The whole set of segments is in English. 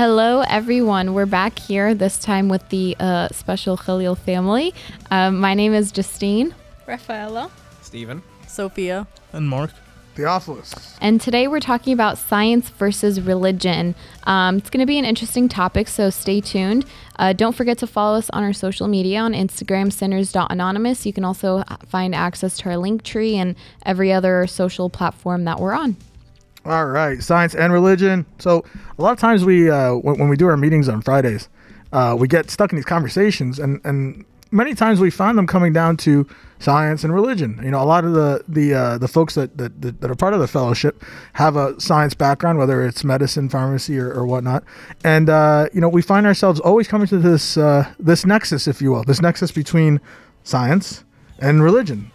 Hello, everyone. We're back here this time with the uh, special Khalil family. Um, my name is Justine. Rafaela. Stephen, Sophia. And Mark. Theophilus. And today we're talking about science versus religion. Um, it's going to be an interesting topic, so stay tuned. Uh, don't forget to follow us on our social media on Instagram, sinners.anonymous. You can also find access to our link tree and every other social platform that we're on. All right, science and religion. So a lot of times we, uh, when, when we do our meetings on Fridays, uh, we get stuck in these conversations, and and many times we find them coming down to science and religion. You know, a lot of the the uh, the folks that, that that are part of the fellowship have a science background, whether it's medicine, pharmacy, or, or whatnot. And uh, you know, we find ourselves always coming to this uh, this nexus, if you will, this nexus between science and religion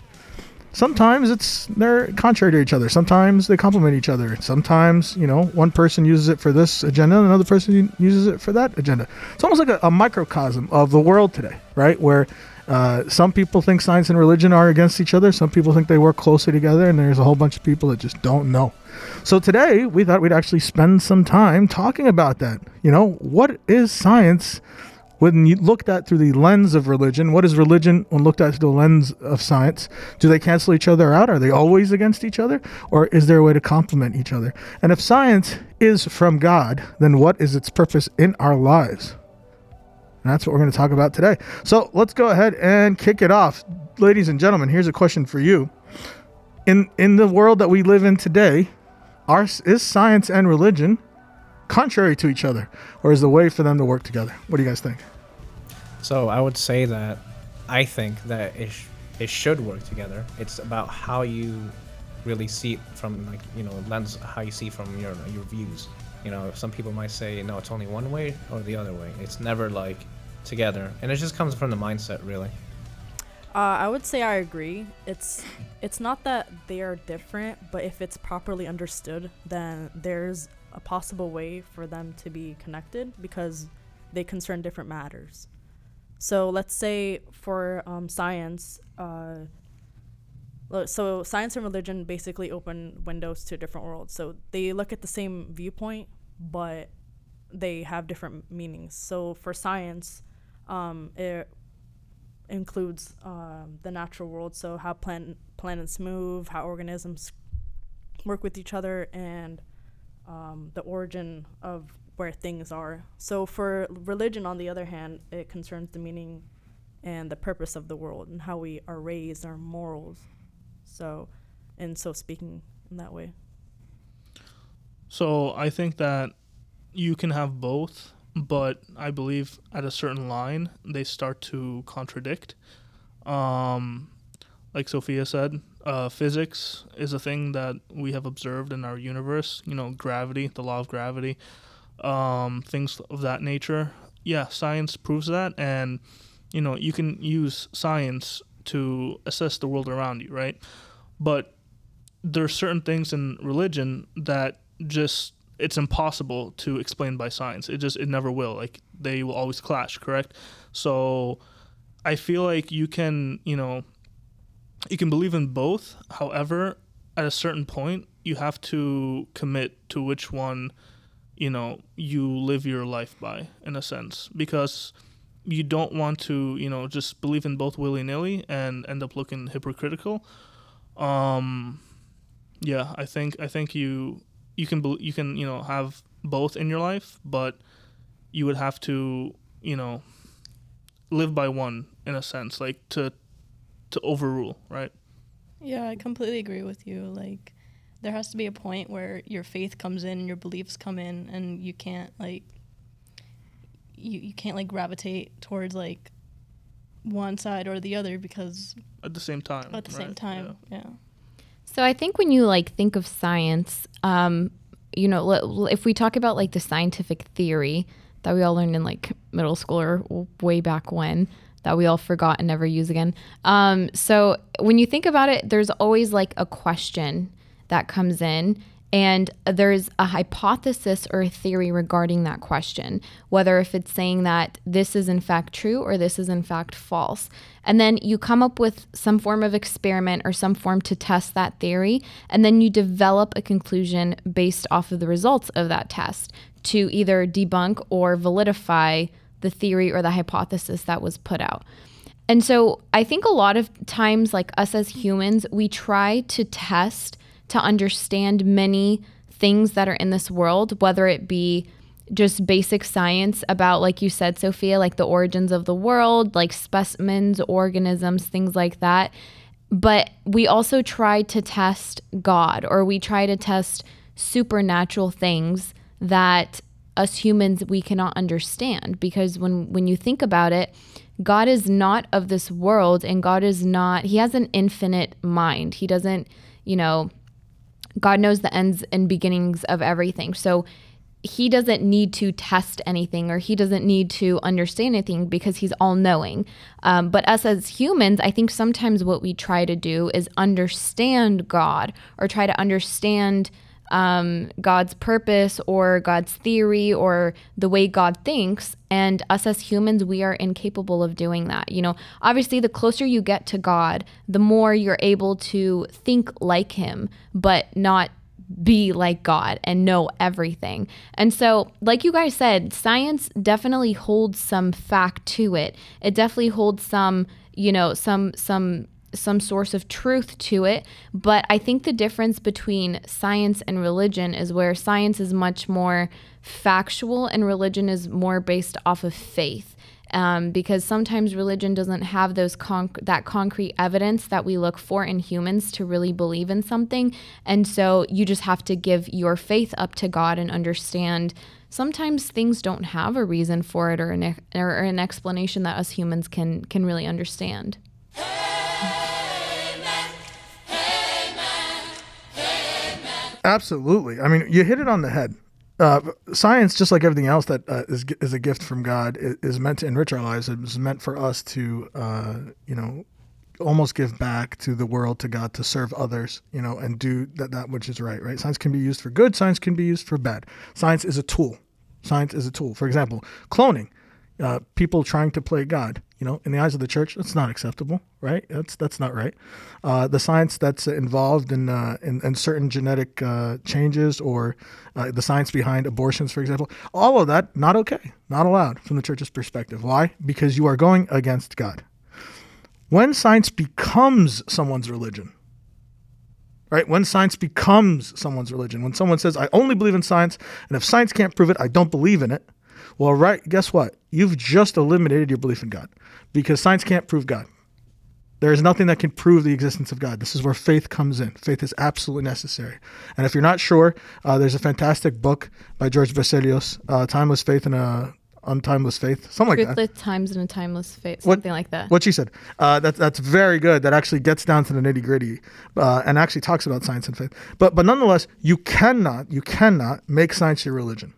sometimes it's they're contrary to each other. Sometimes they complement each other. Sometimes you know one person uses it for this agenda, and another person uses it for that agenda. It's almost like a, a microcosm of the world today, right? Where uh, some people think science and religion are against each other. Some people think they work closely together, and there's a whole bunch of people that just don't know. So today we thought we'd actually spend some time talking about that. You know, what is science? When you looked at through the lens of religion, what is religion when looked at through the lens of science? Do they cancel each other out? Are they always against each other? Or is there a way to complement each other? And if science is from God, then what is its purpose in our lives? And that's what we're going to talk about today. So let's go ahead and kick it off. Ladies and gentlemen, here's a question for you. In, in the world that we live in today, are, is science and religion contrary to each other, or is the way for them to work together? What do you guys think? So I would say that I think that it sh- it should work together. It's about how you really see it from like you know lens how you see from your your views. You know, some people might say no, it's only one way or the other way. It's never like together, and it just comes from the mindset, really. Uh, I would say I agree. It's it's not that they are different, but if it's properly understood, then there's a possible way for them to be connected because they concern different matters. So let's say for um, science, uh, so science and religion basically open windows to different worlds. So they look at the same viewpoint, but they have different meanings. So for science, um, it includes um, the natural world, so how plan- planets move, how organisms work with each other, and um, the origin of where things are. So for religion, on the other hand, it concerns the meaning and the purpose of the world and how we are raised, our morals. So, and so speaking in that way. So I think that you can have both, but I believe at a certain line they start to contradict. Um, like Sophia said, uh, physics is a thing that we have observed in our universe. You know, gravity, the law of gravity, um, things of that nature. Yeah, science proves that, and you know, you can use science to assess the world around you, right? But there are certain things in religion that just it's impossible to explain by science. It just it never will. Like they will always clash, correct? So I feel like you can, you know, you can believe in both. However, at a certain point, you have to commit to which one, you know, you live your life by, in a sense, because you don't want to, you know, just believe in both willy nilly and end up looking hypocritical. Um, yeah, I think I think you you can you can you know have both in your life, but you would have to you know live by one in a sense, like to to overrule, right? Yeah, I completely agree with you. Like, there has to be a point where your faith comes in and your beliefs come in, and you can't like you you can't like gravitate towards like one side or the other because at the same time. At the right? same time, yeah. yeah. So I think when you like think of science, um, you know, if we talk about like the scientific theory that we all learned in like middle school or way back when, that we all forgot and never use again. Um, so when you think about it, there's always like a question that comes in. and there's a hypothesis or a theory regarding that question, whether if it's saying that this is in fact true or this is in fact false. And then you come up with some form of experiment or some form to test that theory, and then you develop a conclusion based off of the results of that test to either debunk or validify the theory or the hypothesis that was put out. And so I think a lot of times, like us as humans, we try to test to understand many things that are in this world, whether it be just basic science about, like you said, Sophia, like the origins of the world, like specimens, organisms, things like that. But we also try to test God or we try to test supernatural things that us humans we cannot understand because when when you think about it God is not of this world and God is not he has an infinite mind he doesn't you know God knows the ends and beginnings of everything. So he doesn't need to test anything or he doesn't need to understand anything because he's all knowing. Um, but us as humans, I think sometimes what we try to do is understand God or try to understand um, God's purpose or God's theory or the way God thinks. And us as humans, we are incapable of doing that. You know, obviously, the closer you get to God, the more you're able to think like Him, but not be like God and know everything. And so, like you guys said, science definitely holds some fact to it. It definitely holds some, you know, some some some source of truth to it. But I think the difference between science and religion is where science is much more factual and religion is more based off of faith. Um, because sometimes religion doesn't have those conc- that concrete evidence that we look for in humans to really believe in something, and so you just have to give your faith up to God and understand. Sometimes things don't have a reason for it or an, or an explanation that us humans can can really understand. Absolutely. I mean, you hit it on the head. Uh, science, just like everything else that uh, is is a gift from God, is, meant to enrich our lives. It's meant for us to, uh, you know, almost give back to the world, to God, to serve others, you know, and do that that which is right. Right. Science can be used for good. Science can be used for bad. Science is a tool. Science is a tool. For example, cloning. Uh, people trying to play God you know, in the eyes of the church, that's not acceptable, right? That's that's not right. Uh, the science that's involved in uh, in, in, certain genetic uh, changes or uh, the science behind abortions, for example, all of that not okay, not allowed from the church's perspective. Why? Because you are going against God. When science becomes someone's religion, right? When science becomes someone's religion, when someone says, "I only believe in science, and if science can't prove it, I don't believe in it." Well, right, guess what? You've just eliminated your belief in God because science can't prove God. There is nothing that can prove the existence of God. This is where faith comes in. Faith is absolutely necessary. And if you're not sure, uh, there's a fantastic book by George Vesalios, uh, Timeless Faith and a Untimeless Faith, something Truthfuless like that. times and a timeless faith, something what, like that. What she said. Uh, that, that's very good. That actually gets down to the nitty gritty uh, and actually talks about science and faith. But but nonetheless, you cannot you cannot make science your religion.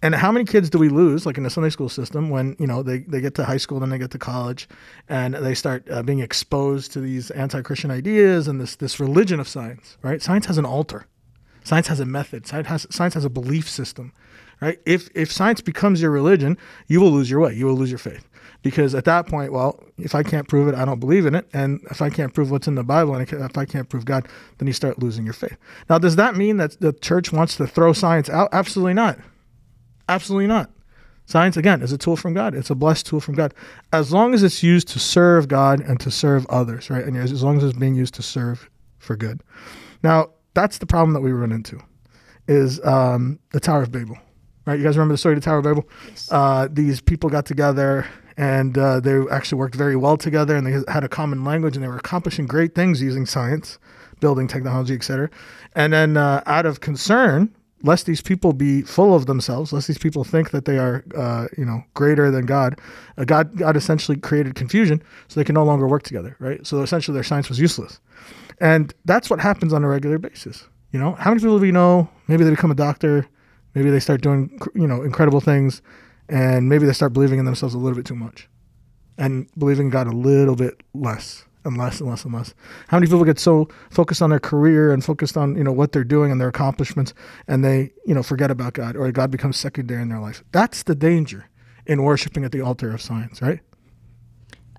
And how many kids do we lose, like in the Sunday school system, when you know they, they get to high school, then they get to college, and they start uh, being exposed to these anti-Christian ideas and this this religion of science, right? Science has an altar, science has a method, science has science has a belief system, right? If if science becomes your religion, you will lose your way, you will lose your faith, because at that point, well, if I can't prove it, I don't believe in it, and if I can't prove what's in the Bible, and if I can't prove God, then you start losing your faith. Now, does that mean that the church wants to throw science out? Absolutely not. Absolutely not. Science, again, is a tool from God. It's a blessed tool from God. As long as it's used to serve God and to serve others, right? And as long as it's being used to serve for good. Now, that's the problem that we run into is um, the Tower of Babel, right? You guys remember the story of the Tower of Babel? Yes. Uh, these people got together and uh, they actually worked very well together and they had a common language and they were accomplishing great things using science, building technology, etc. And then uh, out of concern lest these people be full of themselves, lest these people think that they are, uh, you know, greater than God. Uh, God, God essentially created confusion, so they can no longer work together, right? So essentially, their science was useless, and that's what happens on a regular basis. You know, how many people do we know? Maybe they become a doctor, maybe they start doing, you know, incredible things, and maybe they start believing in themselves a little bit too much, and believing in God a little bit less. And less and less and less. How many people get so focused on their career and focused on you know what they're doing and their accomplishments, and they you know forget about God or God becomes secondary in their life. That's the danger in worshiping at the altar of science, right?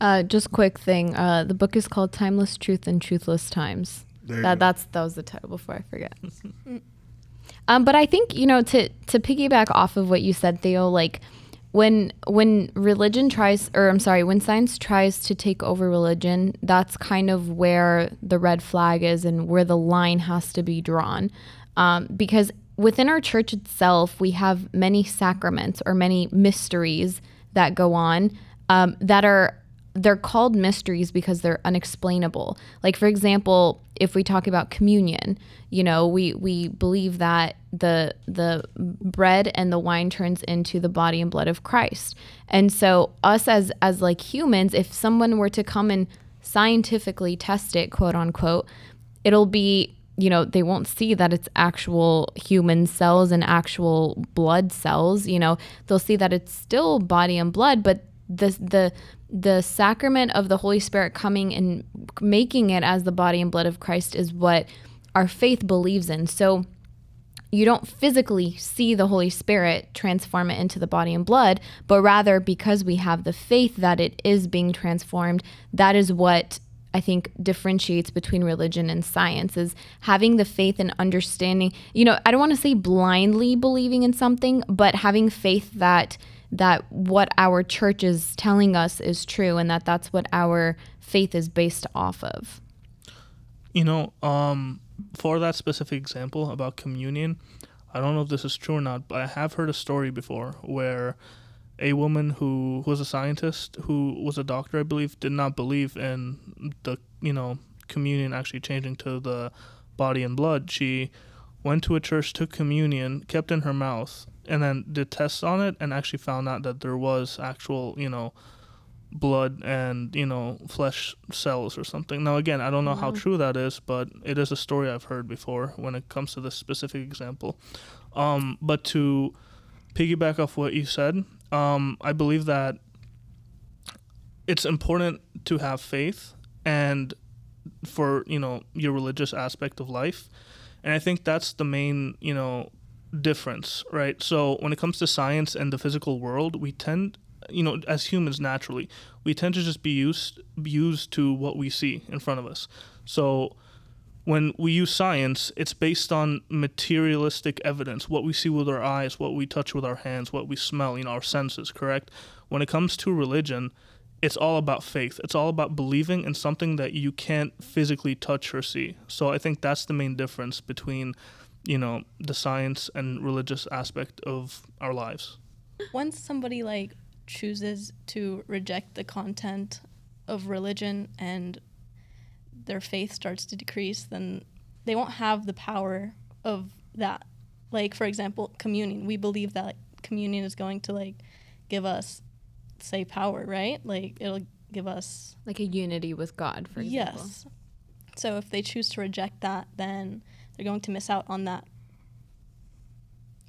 Uh, just quick thing. Uh, the book is called Timeless Truth and Truthless Times. That go. that's that was the title before I forget. um, but I think you know to to piggyback off of what you said, Theo, like when when religion tries, or I'm sorry, when science tries to take over religion, that's kind of where the red flag is and where the line has to be drawn, um, because within our church itself, we have many sacraments or many mysteries that go on um, that are they're called mysteries because they're unexplainable. Like for example, if we talk about communion, you know, we we believe that the the bread and the wine turns into the body and blood of Christ. And so us as as like humans, if someone were to come and scientifically test it, quote unquote, it'll be you know they won't see that it's actual human cells and actual blood cells you know they'll see that it's still body and blood but the the the sacrament of the holy spirit coming and making it as the body and blood of christ is what our faith believes in so you don't physically see the Holy Spirit transform it into the body and blood, but rather because we have the faith that it is being transformed, that is what I think differentiates between religion and science is having the faith and understanding. You know, I don't want to say blindly believing in something, but having faith that that what our church is telling us is true and that that's what our faith is based off of. You know, um, for that specific example about communion, I don't know if this is true or not, but I have heard a story before where a woman who was a scientist, who was a doctor, I believe, did not believe in the, you know, communion actually changing to the body and blood. She went to a church, took communion, kept in her mouth, and then did tests on it and actually found out that there was actual, you know, blood and you know flesh cells or something. Now again i don't know how true that is but it is a story i've heard before when it comes to this specific example. Um, but to piggyback off what you said um, i believe that it's important to have faith and for you know your religious aspect of life. And i think that's the main you know difference right? So when it comes to science and the physical world we tend you know as humans naturally we tend to just be used used to what we see in front of us. So when we use science it's based on materialistic evidence what we see with our eyes what we touch with our hands what we smell you know our senses correct? When it comes to religion it's all about faith. It's all about believing in something that you can't physically touch or see. So i think that's the main difference between you know the science and religious aspect of our lives. Once somebody like chooses to reject the content of religion and their faith starts to decrease then they won't have the power of that. Like for example communion. We believe that communion is going to like give us say power right? Like it'll give us Like a unity with God, for example. yes so if they choose to reject that then they're going to miss out on that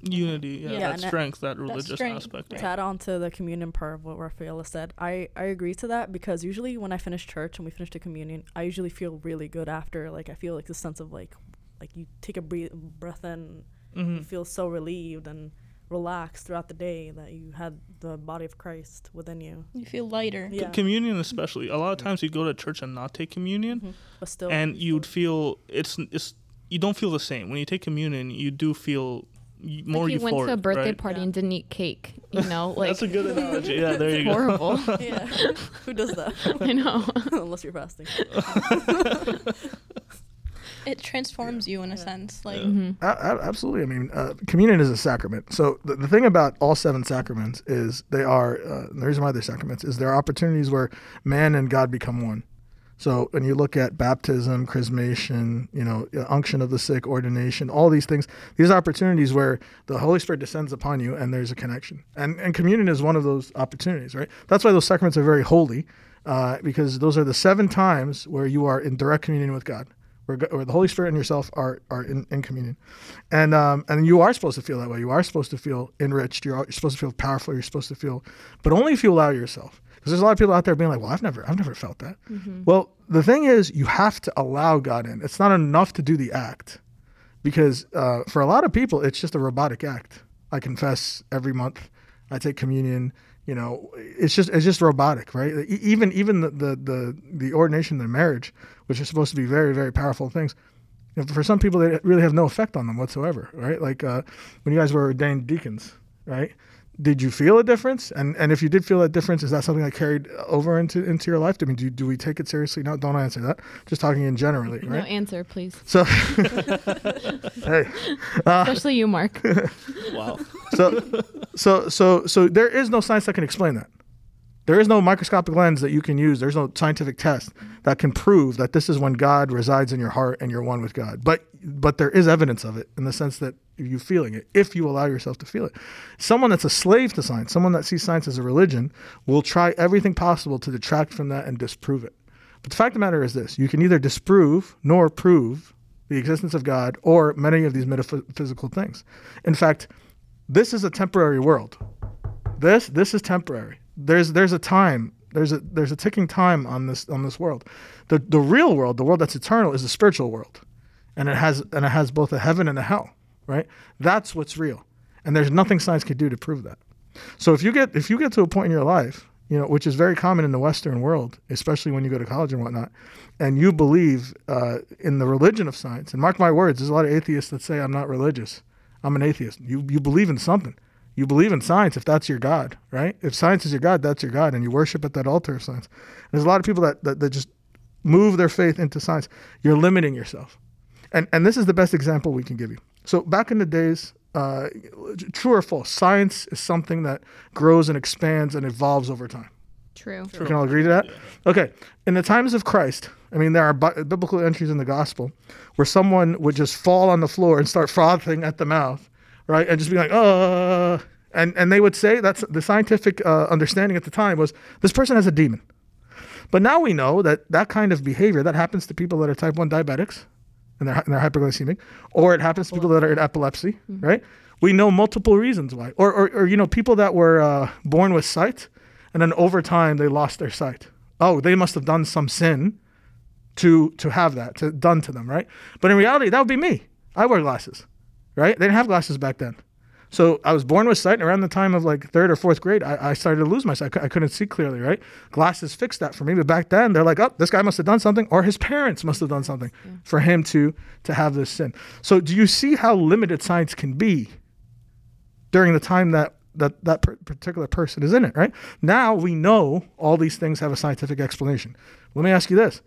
unity yeah, Yeah, that and that- strength that religious strength, aspect To add on to the communion part of what Rafaela said, I, I agree to that because usually when I finish church and we finish the communion, I usually feel really good after. Like I feel like the sense of like, like you take a breath, breath in, hmm you feel so relieved and relaxed throughout the day that you had the body of Christ within you. you feel lighter Yeah. communion especially a lot of times you go to church and not take communion Mhm. But still, and you'd feel it's it's you don't feel the same when you take communion you do feel y- more like you euphoric went to a birthday right? party Yeah. and didn't eat cake. You know, like that's a good analogy yeah there you it's go horrible. yeah. Who does that? I know. Unless you're fasting. it transforms you in a Yeah. sense like hmm A- a- absolutely. I mean, uh, communion is a sacrament. So the, the thing about all seven sacraments is they are uh, the reason why they're sacraments is there are opportunities where man and God become one. So when you look at baptism, chrismation, you know, unction of the sick, ordination, all these things, these are opportunities where the Holy Spirit descends upon you and there's a connection. And and communion is one of those opportunities, right? That's why those sacraments are very holy, uh, because those are the seven times where you are in direct communion with God. Where, where the Holy Spirit and yourself are, are in, in communion, and um, and you are supposed to feel that way. You are supposed to feel enriched. You're, you're supposed to feel powerful. You're supposed to feel, but only if you allow yourself. Because there's a lot of people out there being like, well, I've never, I've never felt that. Well, the thing is, you have to allow God in. It's not enough to do the act, because uh, for a lot of people, it's just a robotic act. I confess every month. I take communion. You know, it's just it's just robotic, right? Even even the the the, the ordination and the marriage, which are supposed to be very very powerful things, you know, for some people they really have no effect on them whatsoever, right? Like uh, when you guys were ordained deacons, right? Did you feel a difference? And and if you did feel that difference, is that something that carried over into into your life? I mean, do do we take it seriously? No, don't answer that. Just talking in generally, No right? answer, please. So, hey, uh, Especially you, Mark. Wow. so so so so there is no science that can explain that there is no microscopic lens that you can use. There's no scientific test that can prove that this is when god resides in your heart and you're one with god. But but there is evidence of it in the sense that you're feeling it if you allow yourself to feel it. Someone that's a slave to science someone that sees science as a religion will try everything possible to detract from that and disprove it. But the fact of the matter is this. You can neither disprove nor prove the existence of god or many of these metaphysical things. In fact this is a temporary world. This this is temporary. There's there's a time. There's a there's a ticking time on this on this world. The the real world, the world that's eternal, is the spiritual world, and it has and it has both a heaven and a hell. Right. That's what's real, and there's nothing science can do to prove that. So if you get if you get to a point in your life, you know, which is very common in the Western world, especially when you go to college and whatnot, and you believe uh, in the religion of science, and mark my words, there's a lot of atheists that say I'm not religious. I'm an atheist. You you believe in something. You believe in science if that's your God, right? If science is your God, that's your God, and you worship at that altar of science. There's a lot of people that, that, that just move their faith into science. You're limiting yourself. And and this is the best example we can give you. So back in the days, uh, true or false, science is something that grows and expands and evolves over time. True. We can all agree to that? Okay. In the times of Christ, I mean, there are bi- biblical entries in the gospel where someone would just fall on the floor and start frothing at the mouth, right? And just be like, uh, and, and they would say that's the scientific uh, understanding at the time was this person has a demon. But now we know that that kind of behavior that happens to people that are type 1 diabetics and they're, and they're hyperglycemic, or it happens to people that are in epilepsy, right? We know multiple reasons why. Or, or, or you know, people that were uh, born with sight and then over time they lost their sight. Oh, they must have done some sin to to have that to done to them, right? But in reality, that would be me. I wear glasses, right? They didn't have glasses back then. So I was born with sight, and around the time of like third or fourth grade, I, I started to lose my sight. I couldn't see clearly, right? Glasses fixed that for me. But back then, they're like, oh, this guy must have done something, or his parents must have done something for him to to have this sin. So do you see how limited science can be during the time that that that per- particular person is in it, right? Now we know all these things have a scientific explanation. Let me ask you this.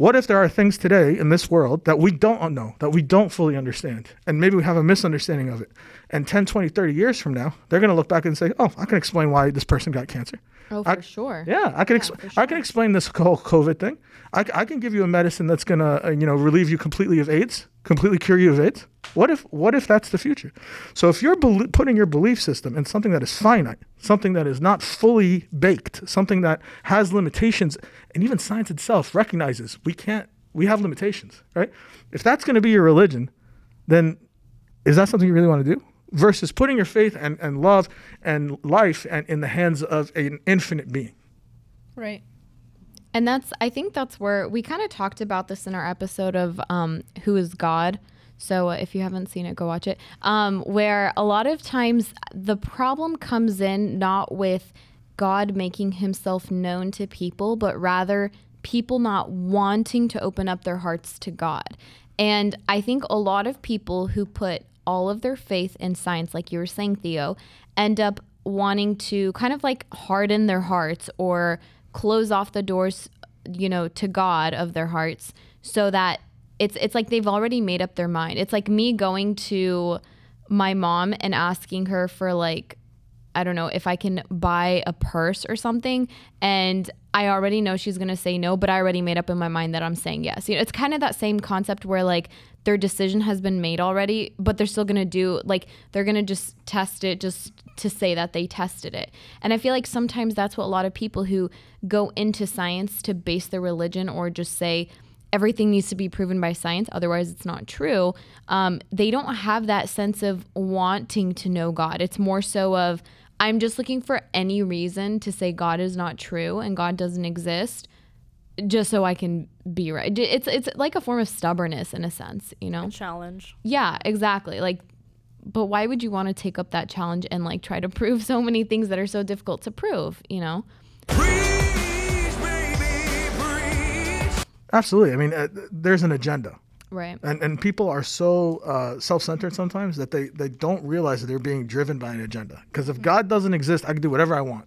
What if there are things today in this world that we don't know, that we don't fully understand, and maybe we have a misunderstanding of it? And 10, 20, 30 years from now, they're going to look back and say, oh, I can explain why this person got cancer. Oh, I- for sure. Yeah, I can. Ex- for I can explain this whole COVID thing. I, I can give you a medicine that's gonna, uh, you know, relieve you completely of AIDS, completely cure you of AIDS. What if? What if that's the future? So if you're bel putting your belief system in something that is finite, something that is not fully baked, something that has limitations, and even science itself recognizes we can't. We have limitations, right? If that's going to be your religion, then is that something you really want to do? Versus putting your faith and, and love and life and in the hands of an infinite being. Right. And that's, I think that's where we kind of talked about this in our episode of um, Who is God. So uh, if you haven't seen it, go watch it. Um, where a lot of times the problem comes in not with God making himself known to people, but rather people not wanting to open up their hearts to God. And I think a lot of people who put all of their faith in science, like you were saying, Theo, end up wanting to kind of like harden their hearts or close off the doors, you know, to God of their hearts so that it's it's like they've already made up their mind. It's like me going to my mom and asking her for like I don't know if I can buy a purse or something and I already know she's going to say no, but I already made up in my mind that I'm saying yes. You know, it's kind of that same concept where like their decision has been made already, but they're still going to do like they're going to just test it just to say that they tested it. And I feel like sometimes that's what a lot of people who go into science to base their religion or just say everything needs to be proven by science, otherwise it's not true. Um, they don't have that sense of wanting to know God. It's more so of I'm just looking for any reason to say God is not true and God doesn't exist just so I can be right. It's it's like a form of stubbornness in a sense, you know. A challenge. Yeah, exactly. Like but why would you want to take up that challenge and like try to prove so many things that are so difficult to prove, you know? Absolutely. I mean, uh, there's an agenda. Right. And, and people are so uh, self-centered sometimes that they, they don't realize that they're being driven by an agenda. Because if God doesn't exist, I can do whatever I want.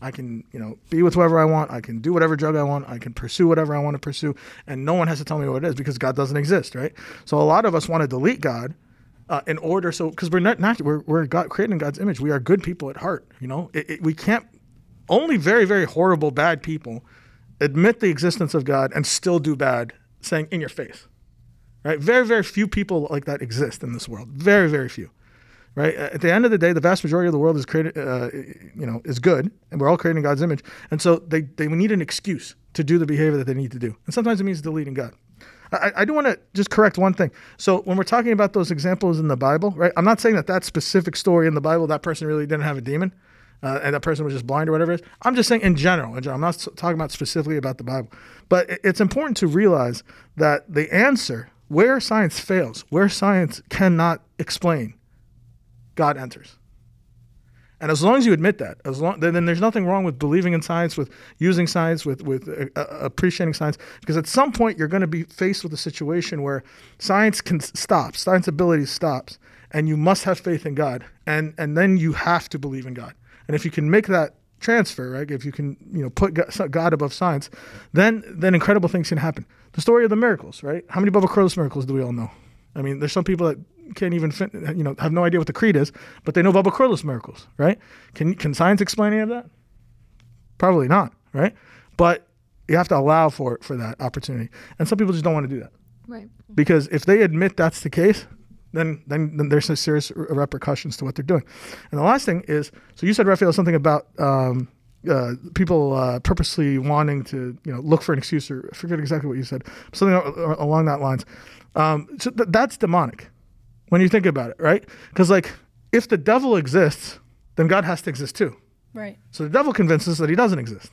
I can, you know, be with whoever I want. I can do whatever drug I want. I can pursue whatever I want to pursue, and no one has to tell me what it is because God doesn't exist, right? So a lot of us want to delete God uh, in order, so because we're not, not we're we're God, created in God's image. We are good people at heart. You know, it, it, we can't. Only very very horrible bad people admit the existence of God and still do bad, saying in your face, right? Very very few people like that exist in this world. Very very few right? At the end of the day, the vast majority of the world is created, uh, you know, is good, and we're all created in God's image, and so they they need an excuse to do the behavior that they need to do, and sometimes it means deleting God. I, I do want to just correct one thing. So when we're talking about those examples in the Bible, right? I'm not saying that that specific story in the Bible, that person really didn't have a demon. Uh, and that person was just blind or whatever it is. I'm just saying in general, in general. I'm not talking about specifically about the Bible. But it's important to realize that the answer, where science fails, where science cannot explain, God enters. And as long as you admit that, as long then, then there's nothing wrong with believing in science, with using science, with with uh, uh appreciating science, because at some point you're going to be faced with a situation where science can stop, science ability stops, and you must have faith in God, and and then you have to believe in God. And if you can make that transfer, right? If you can, you know, put God above science, then then incredible things can happen. The story of the miracles, right? How many Baba Kyrillos miracles do we all know? I mean, there's some people that can't even fit, you know have no idea what the creed is, but they know Baba Kyrillos miracles, right? Can can science explain any of that? Probably not, right? But you have to allow for for that opportunity, and some people just don't want to do that, right? Because if they admit that's the case, then then, then there's some serious repercussions to what they're doing. And the last thing is, so you said Raphael something about. Um, uh, people uh, purposely wanting to, you know, look for an excuse, or I forget exactly what you said, something along that lines. Um, so th- that's demonic when you think about it, right? Because like if the devil exists, then God has to exist too. Right. So the devil convinces us that he doesn't exist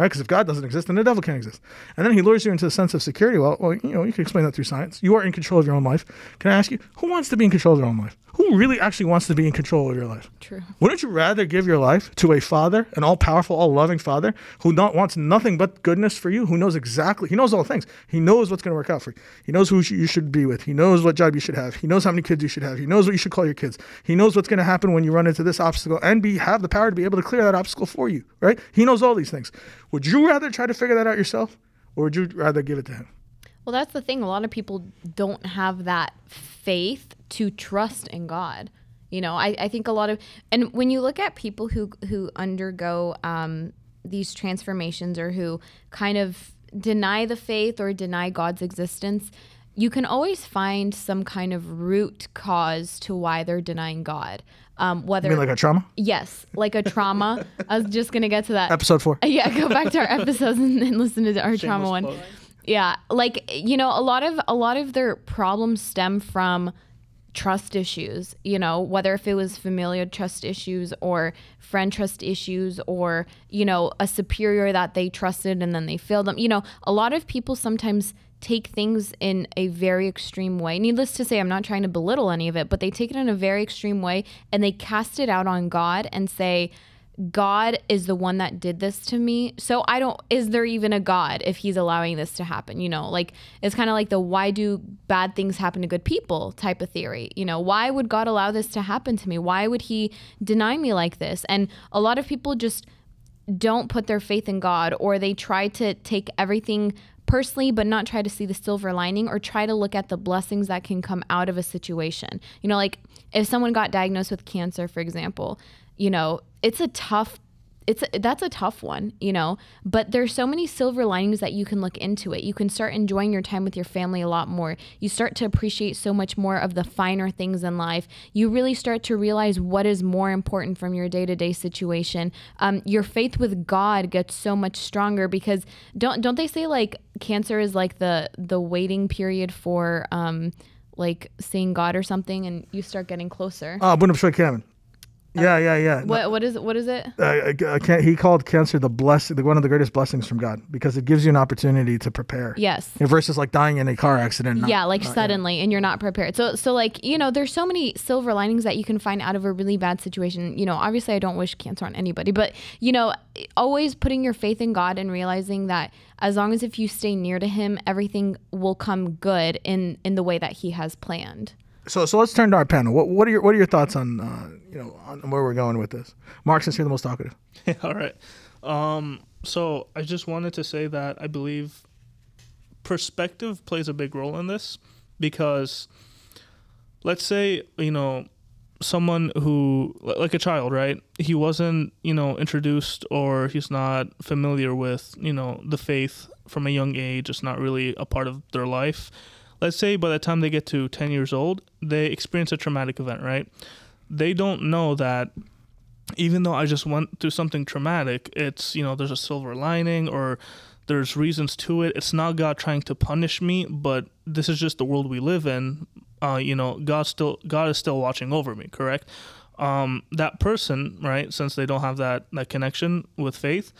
right? Because if God doesn't exist, then the devil can't exist. And then he lures you into a sense of security. Well, well, you know, you can explain that through science. You are in control of your own life. Can I ask you, who wants to be in control of their own life? Who really actually wants to be in control of your life? True. Wouldn't you rather give your life to a father, an all powerful, all loving father, who not, wants nothing but goodness for you, who knows exactly, he knows all things. He knows what's going to work out for you. He knows who you should be with. He knows what job you should have. He knows how many kids you should have. He knows what you should call your kids. He knows what's going to happen when you run into this obstacle and be have the power to be able to clear that obstacle for you, right? He knows all these things. Would you rather try to figure that out yourself, or would you rather give it to him? Well, that's the thing. A lot of people don't have that faith to trust in God. You know, I, I think a lot of, and when you look at people who who undergo um, these transformations or who kind of deny the faith or deny God's existence, you can always find some kind of root cause to why they're denying God. Um, whether you mean like a trauma? Yes, like a trauma. I was just gonna get to that. Episode four. Yeah, go back to our episodes and, and listen to our Shameless trauma one. Yeah, like you know, a lot of a lot of their problems stem from trust issues. You know, whether if it was familial trust issues or friend trust issues or you know a superior that they trusted and then they failed them. You know, a lot of people sometimes take things in a very extreme way. Needless to say, I'm not trying to belittle any of it, but they take it in a very extreme way and they cast it out on God and say, God is the one that did this to me. So I don't, is there even a God if he's allowing this to happen? You know, like it's kind of like the why do bad things happen to good people type of theory. You know, why would God allow this to happen to me? Why would he deny me like this? And a lot of people just don't put their faith in God or they try to take everything personally, but not try to see the silver lining or try to look at the blessings that can come out of a situation. You know, like if someone got diagnosed with cancer, for example, you know, it's a tough it's that's a tough one, you know, but there's so many silver linings that you can look into it. You can start enjoying your time with your family a lot more. You start to appreciate so much more of the finer things in life. You really start to realize what is more important from your day-to-day situation. Um, your faith with God gets so much stronger because don't don't they say like cancer is like the the waiting period for um like seeing God or something, and you start getting closer. Ah, uh, Bunam Kevin. Yeah, yeah, yeah. What what is what is it? uh, uh, can- he called cancer the blessing, one of the greatest blessings from God, because it gives you an opportunity to prepare. Yes. You know, versus like dying in a car accident. not- yeah, like not- suddenly, and you're not prepared. So, so like you know, there's so many silver linings that you can find out of a really bad situation. You know, obviously, I don't wish cancer on anybody, but you know, always putting your faith in God and realizing that as long as if you stay near to Him, everything will come good in in the way that He has planned. So, so let's turn to our panel. What, what are your what are your thoughts on uh, you know on where we're going with this? Mark, since you're the most talkative. All right. Um, so I just wanted to say that I believe perspective plays a big role in this because let's say, you know, someone who like a child, right? He wasn't, you know, introduced or he's not familiar with, you know, the faith from a young age. It's not really a part of their life. Let's say by the time they get to 10 years old, they experience a traumatic event, right? They don't know that even though I just went through something traumatic, it's you know there's a silver lining or there's reasons to it. It's not God trying to punish me, but this is just the world we live in. Uh, you know, God still God is still watching over me. Correct. Um, that person, right? Since they don't have that that connection with faith,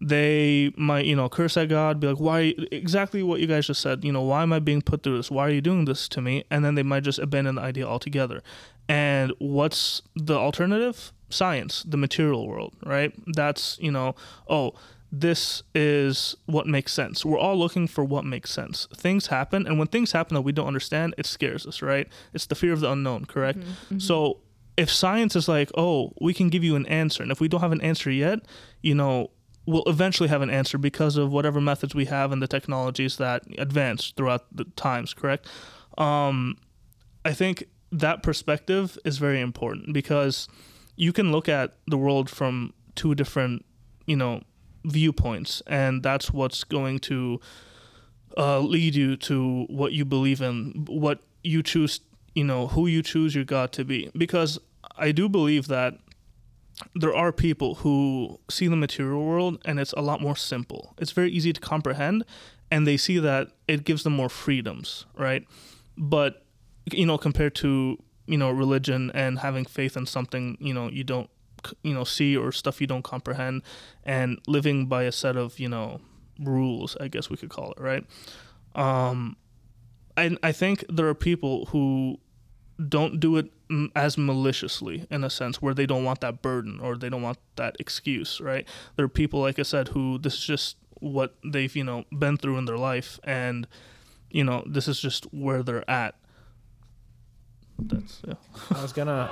they might you know curse at God, be like, why? Exactly what you guys just said. You know, why am I being put through this? Why are you doing this to me? And then they might just abandon the idea altogether. And what's the alternative? Science, the material world, right? That's, you know, oh, this is what makes sense. We're all looking for what makes sense. Things happen, and when things happen that we don't understand, it scares us, right? It's the fear of the unknown, correct? Mm-hmm, mm-hmm. So if science is like, oh, we can give you an answer, and if we don't have an answer yet, you know, we'll eventually have an answer because of whatever methods we have and the technologies that advance throughout the times, correct? Um, I think that perspective is very important because you can look at the world from two different, you know, viewpoints, and that's what's going to uh, lead you to what you believe in, what you choose, you know, who you choose your God to be. Because I do believe that there are people who see the material world and it's a lot more simple. It's very easy to comprehend, and they see that it gives them more freedoms, right? But you know, compared to you know religion and having faith in something you know you don't you know see or stuff you don't comprehend, and living by a set of you know rules, I guess we could call it, right? Um, and I think there are people who don't do it as maliciously in a sense where they don't want that burden or they don't want that excuse right there are people like i said who this is just what they've you know been through in their life and you know this is just where they're at that's yeah I was gonna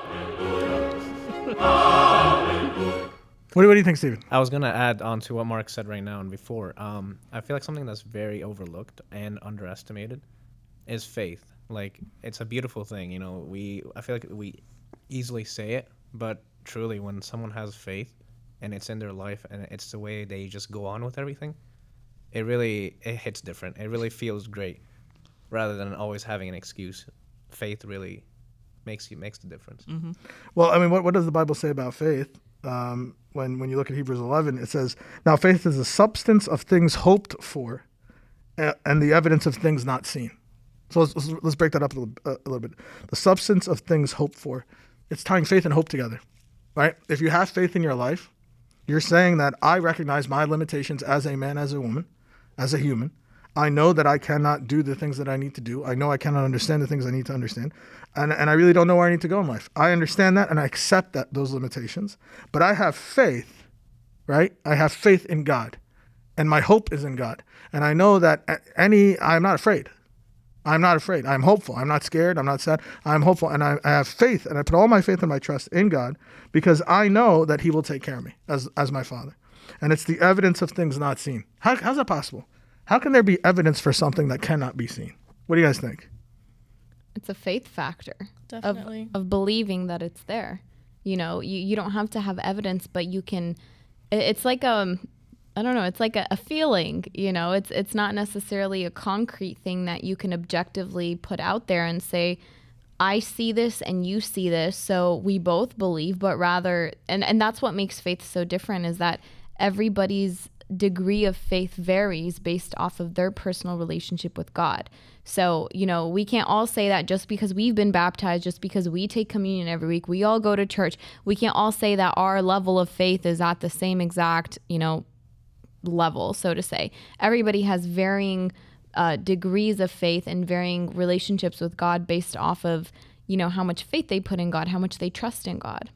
What do, what do you think, Steven? I was gonna add on to what Mark said right now and before. Um, I feel like something that's very overlooked and underestimated is faith. Like it's a beautiful thing, you know. We I feel like we easily say it, but truly, when someone has faith and it's in their life and it's the way they just go on with everything, it really it hits different. It really feels great, rather than always having an excuse. Faith really makes you makes the difference. Well, I mean, what, what does the Bible say about faith? Um, when when you look at Hebrews 11, it says, "Now faith is the substance of things hoped for, uh, and the evidence of things not seen." So let's, let's, let's break that up a little, uh, a little bit. The substance of things hoped for. It's tying faith and hope together, right? If you have faith in your life, you're saying that I recognize my limitations as a man, as a woman, as a human. I know that I cannot do the things that I need to do. I know I cannot understand the things I need to understand. And, and I really don't know where I need to go in life. I understand that and I accept that those limitations. But I have faith, right? I have faith in God. And my hope is in God. And I know that any I'm not afraid. I'm not afraid. I'm hopeful. I'm not scared. I'm not sad. I'm hopeful. And I, I have faith. And I put all my faith and my trust in God because I know that He will take care of me as, as my Father. And it's the evidence of things not seen. How, how's that possible? How can there be evidence for something that cannot be seen? What do you guys think? It's a faith factor of, Definitely. of believing that it's there. You know, you, you don't have to have evidence, but you can. It's like um, I don't know. It's like a, a feeling. You know, it's it's not necessarily a concrete thing that you can objectively put out there and say, I see this and you see this, so we both believe. But rather, and and that's what makes faith so different is that everybody's degree of faith varies based off of their personal relationship with God. So, you know, we can't all say that just because we've been baptized, just because we take communion every week, we all go to church, we can't all say that our level of faith is at the same exact, you know, level, so to say. Everybody has varying uh, degrees of faith and varying relationships with God based off of, you know, how much faith they put in God, how much they trust in God.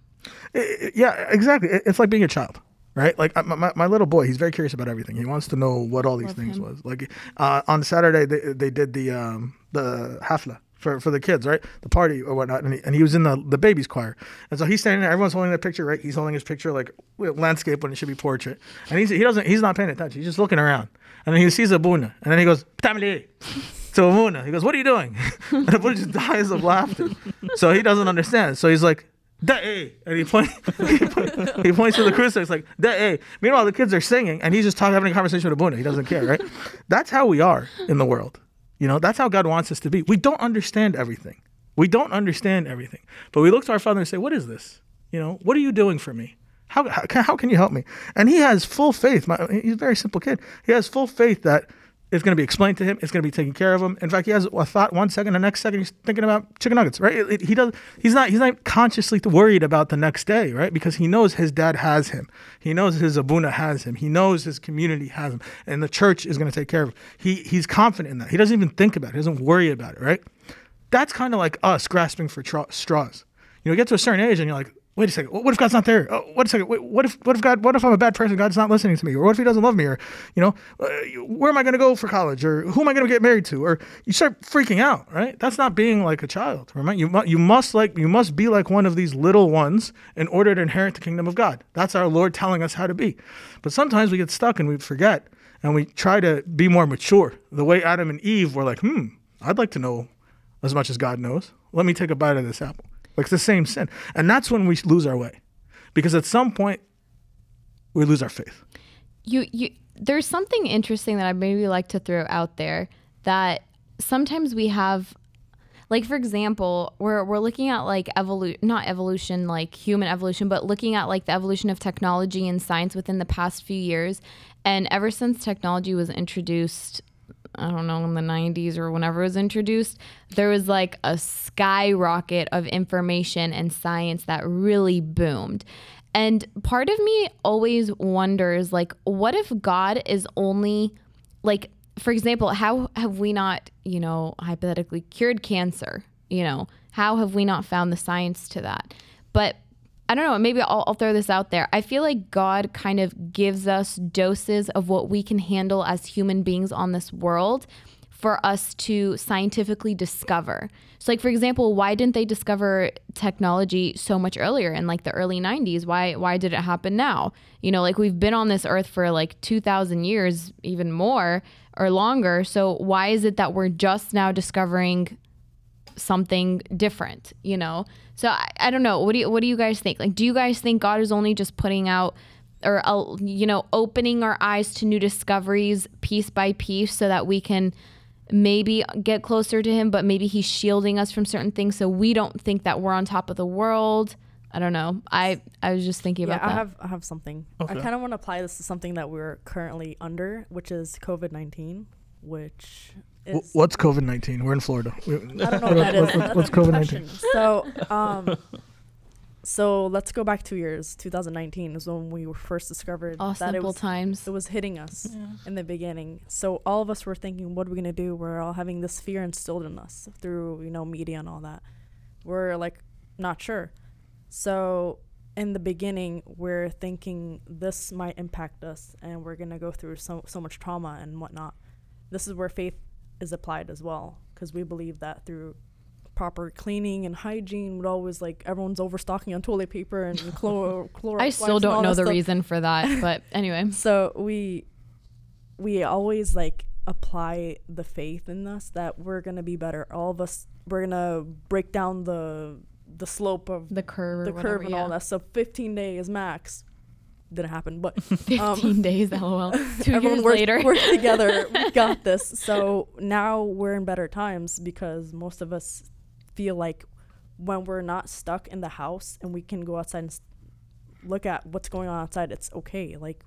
Yeah, exactly. It's like being a child, right? Like uh, my, my, my little boy, he's very curious about everything. He wants to know what all these Love things him. was. Like uh, on Saturday, they, they did the um, the hafla for, for the kids, right? The party or whatnot, and he, and he was in the the babies choir, and so he's standing there. Everyone's holding their picture, right? He's holding his picture like landscape when it should be portrait, and he's he doesn't he's not paying attention. He's just looking around, and then he sees Abuna, and then he goes, "Tamale." to Amuna. He goes, What are you doing? and Abuna just dies of laughter. So he doesn't understand. So he's like, Da-eh. And he, point, he, point, he points to the crucifix like, Da-eh. Meanwhile, the kids are singing and he's just talking, having a conversation with Abuna. He doesn't care, right? That's how we are in the world. You know, that's how God wants us to be. We don't understand everything. We don't understand everything. But we look to our Father and say, What is this? You know, what are you doing for me? How, how, can- how can you help me? And he has full faith. My, he's a very simple kid. He has full faith that it's going to be explained to him. It's going to be taken care of him. In fact, he has a thought one second, the next second he's thinking about chicken nuggets. Right? It- it- he does. He's not. He's not consciously worried about the next day. Right? Because he knows his dad has him. He knows his abuna has him. He knows his community has him, and the church is going to take care of him. He he's confident in that. He doesn't even think about it. He doesn't worry about it. Right? That's kind of like us grasping for tra- straws. You know, you get to a certain age and you're like, wait a second, what if God's not there? Oh, wait a second, wait, what if what if God, what if I'm a bad person? God's not listening to me, or what if He doesn't love me, or you know, uh, where am I going to go for college, or who am I going to get married to, or you start freaking out, right? That's not being like a child, right? You you must like you must be like one of these little ones in order to inherit the kingdom of God. That's our Lord telling us how to be. But sometimes we get stuck and we forget, and we try to be more mature. The way Adam and Eve were like, hmm, I'd like to know as much as God knows. Let me take a bite of this apple. Like it's the same sin. And that's when we lose our way. Because at some point, we lose our faith. you you there's something interesting that I maybe like to throw out there that sometimes we have like for example, we're we're looking at like evolu- not evolution like human evolution, but looking at like the evolution of technology and science within the past few years. And ever since technology was introduced I don't know, in the 90s or whenever it was introduced, there was like a skyrocket of information and science that really boomed. And part of me always wonders like, what if God is only like, for example, how have we not, you know, hypothetically cured cancer? You know, how have we not found the science to that? But I don't know. Maybe I'll, I'll throw this out there. I feel like God kind of gives us doses of what we can handle as human beings on this world for us to scientifically discover. So, like for example, why didn't they discover technology so much earlier in like the early '90s? Why why did it happen now? You know, like we've been on this earth for like 2,000 years, even more or longer. So why is it that we're just now discovering something different you know? So I, I don't know. What do you what do you guys think? Like do you guys think god is only just putting out or uh, you know opening our eyes to new discoveries piece by piece so that we can maybe get closer to him but maybe he's shielding us from certain things so we don't think that we're on top of the world? I don't know. I i was just thinking Yeah, about I that. have I have something. Okay. I kind of want to apply this to something that we're currently under, which is COVID nineteen, which W- is What's COVID 19? We're in Florida. I don't know what that is. What's- what's COVID-19? So, um, so let's go back two years. 2019 is when we were first discovered all that it was times it was hitting us in the beginning. So all of us were thinking, what are we gonna do? We're all having this fear instilled in us through you know media and all that. We're like not sure. So in the beginning, we're thinking this might impact us, and we're gonna go through so so much trauma and whatnot. This is where faith is applied as well, because we believe that through proper cleaning and hygiene would always like everyone's overstocking on toilet paper and chlor chlor. i still don't know the reason for that but anyway So we we always like apply the faith in us that we're gonna be better. All of us we're gonna break down the the slope of the curve the whatever, curve and yeah. all that. So 15 days max didn't happen, but 15 days lol two everyone years worked, later worked together. We got this. So now we're in better times because most of us feel like when we're not stuck in the house and we can go outside and look at what's going on outside, it's okay. Like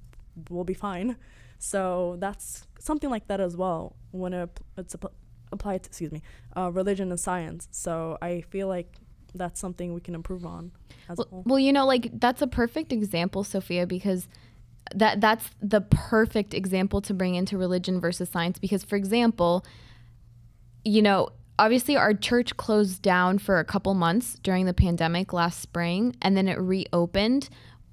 we'll be fine. So that's something like that as well when it, it's app- applied to excuse me uh, religion and science. So I feel like that's something we can improve on as a Well, whole. well, you know, like that's a perfect example, Sophia, because that that's the perfect example to bring into religion versus science. Because, for example, you know, obviously our church closed down for a couple months during the pandemic last spring, and then it reopened.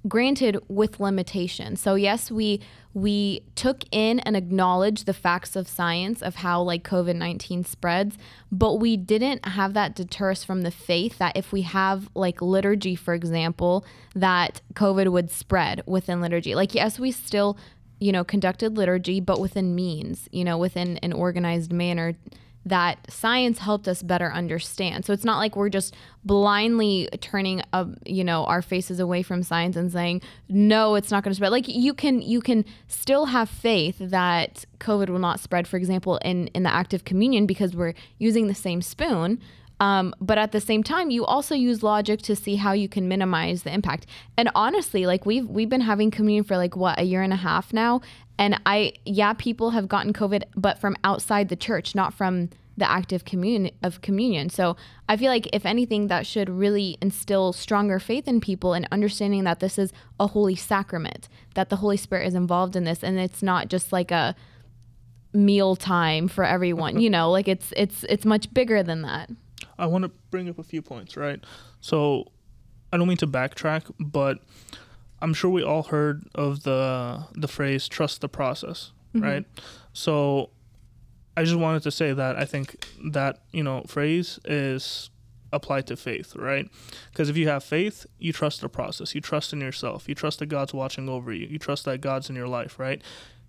Granted, with limitations. So yes, we we took in and acknowledged the facts of science of how like COVID nineteen spreads, but we didn't have that deter us from the faith that if we have like liturgy, for example, that COVID would spread within liturgy. Like yes, we still you know conducted liturgy, but within means, you know, within an organized manner that science helped us better understand. So it's not like we're just blindly turning up, you know, our faces away from science and saying, no, it's not going to spread. Like you can you can still have faith that COVID will not spread, for example, in, in the active communion because we're using the same spoon. Um, but at the same time, you also use logic to see how you can minimize the impact. And honestly, like we've we've been having communion for like what a year and a half now, and I yeah, people have gotten COVID, but from outside the church, not from the active communion of communion. So I feel like if anything, that should really instill stronger faith in people and understanding that this is a holy sacrament, that the Holy Spirit is involved in this, and it's not just like a meal time for everyone. you know, like it's it's it's much bigger than that. I want to bring up a few points, right? So, I don't mean to backtrack, but I'm sure we all heard of the the phrase "trust the process," mm-hmm. right? So, I just wanted to say that I think that you know phrase is applied to faith, right? Because if you have faith, you trust the process, you trust in yourself, you trust that God's watching over you, you trust that God's in your life, right?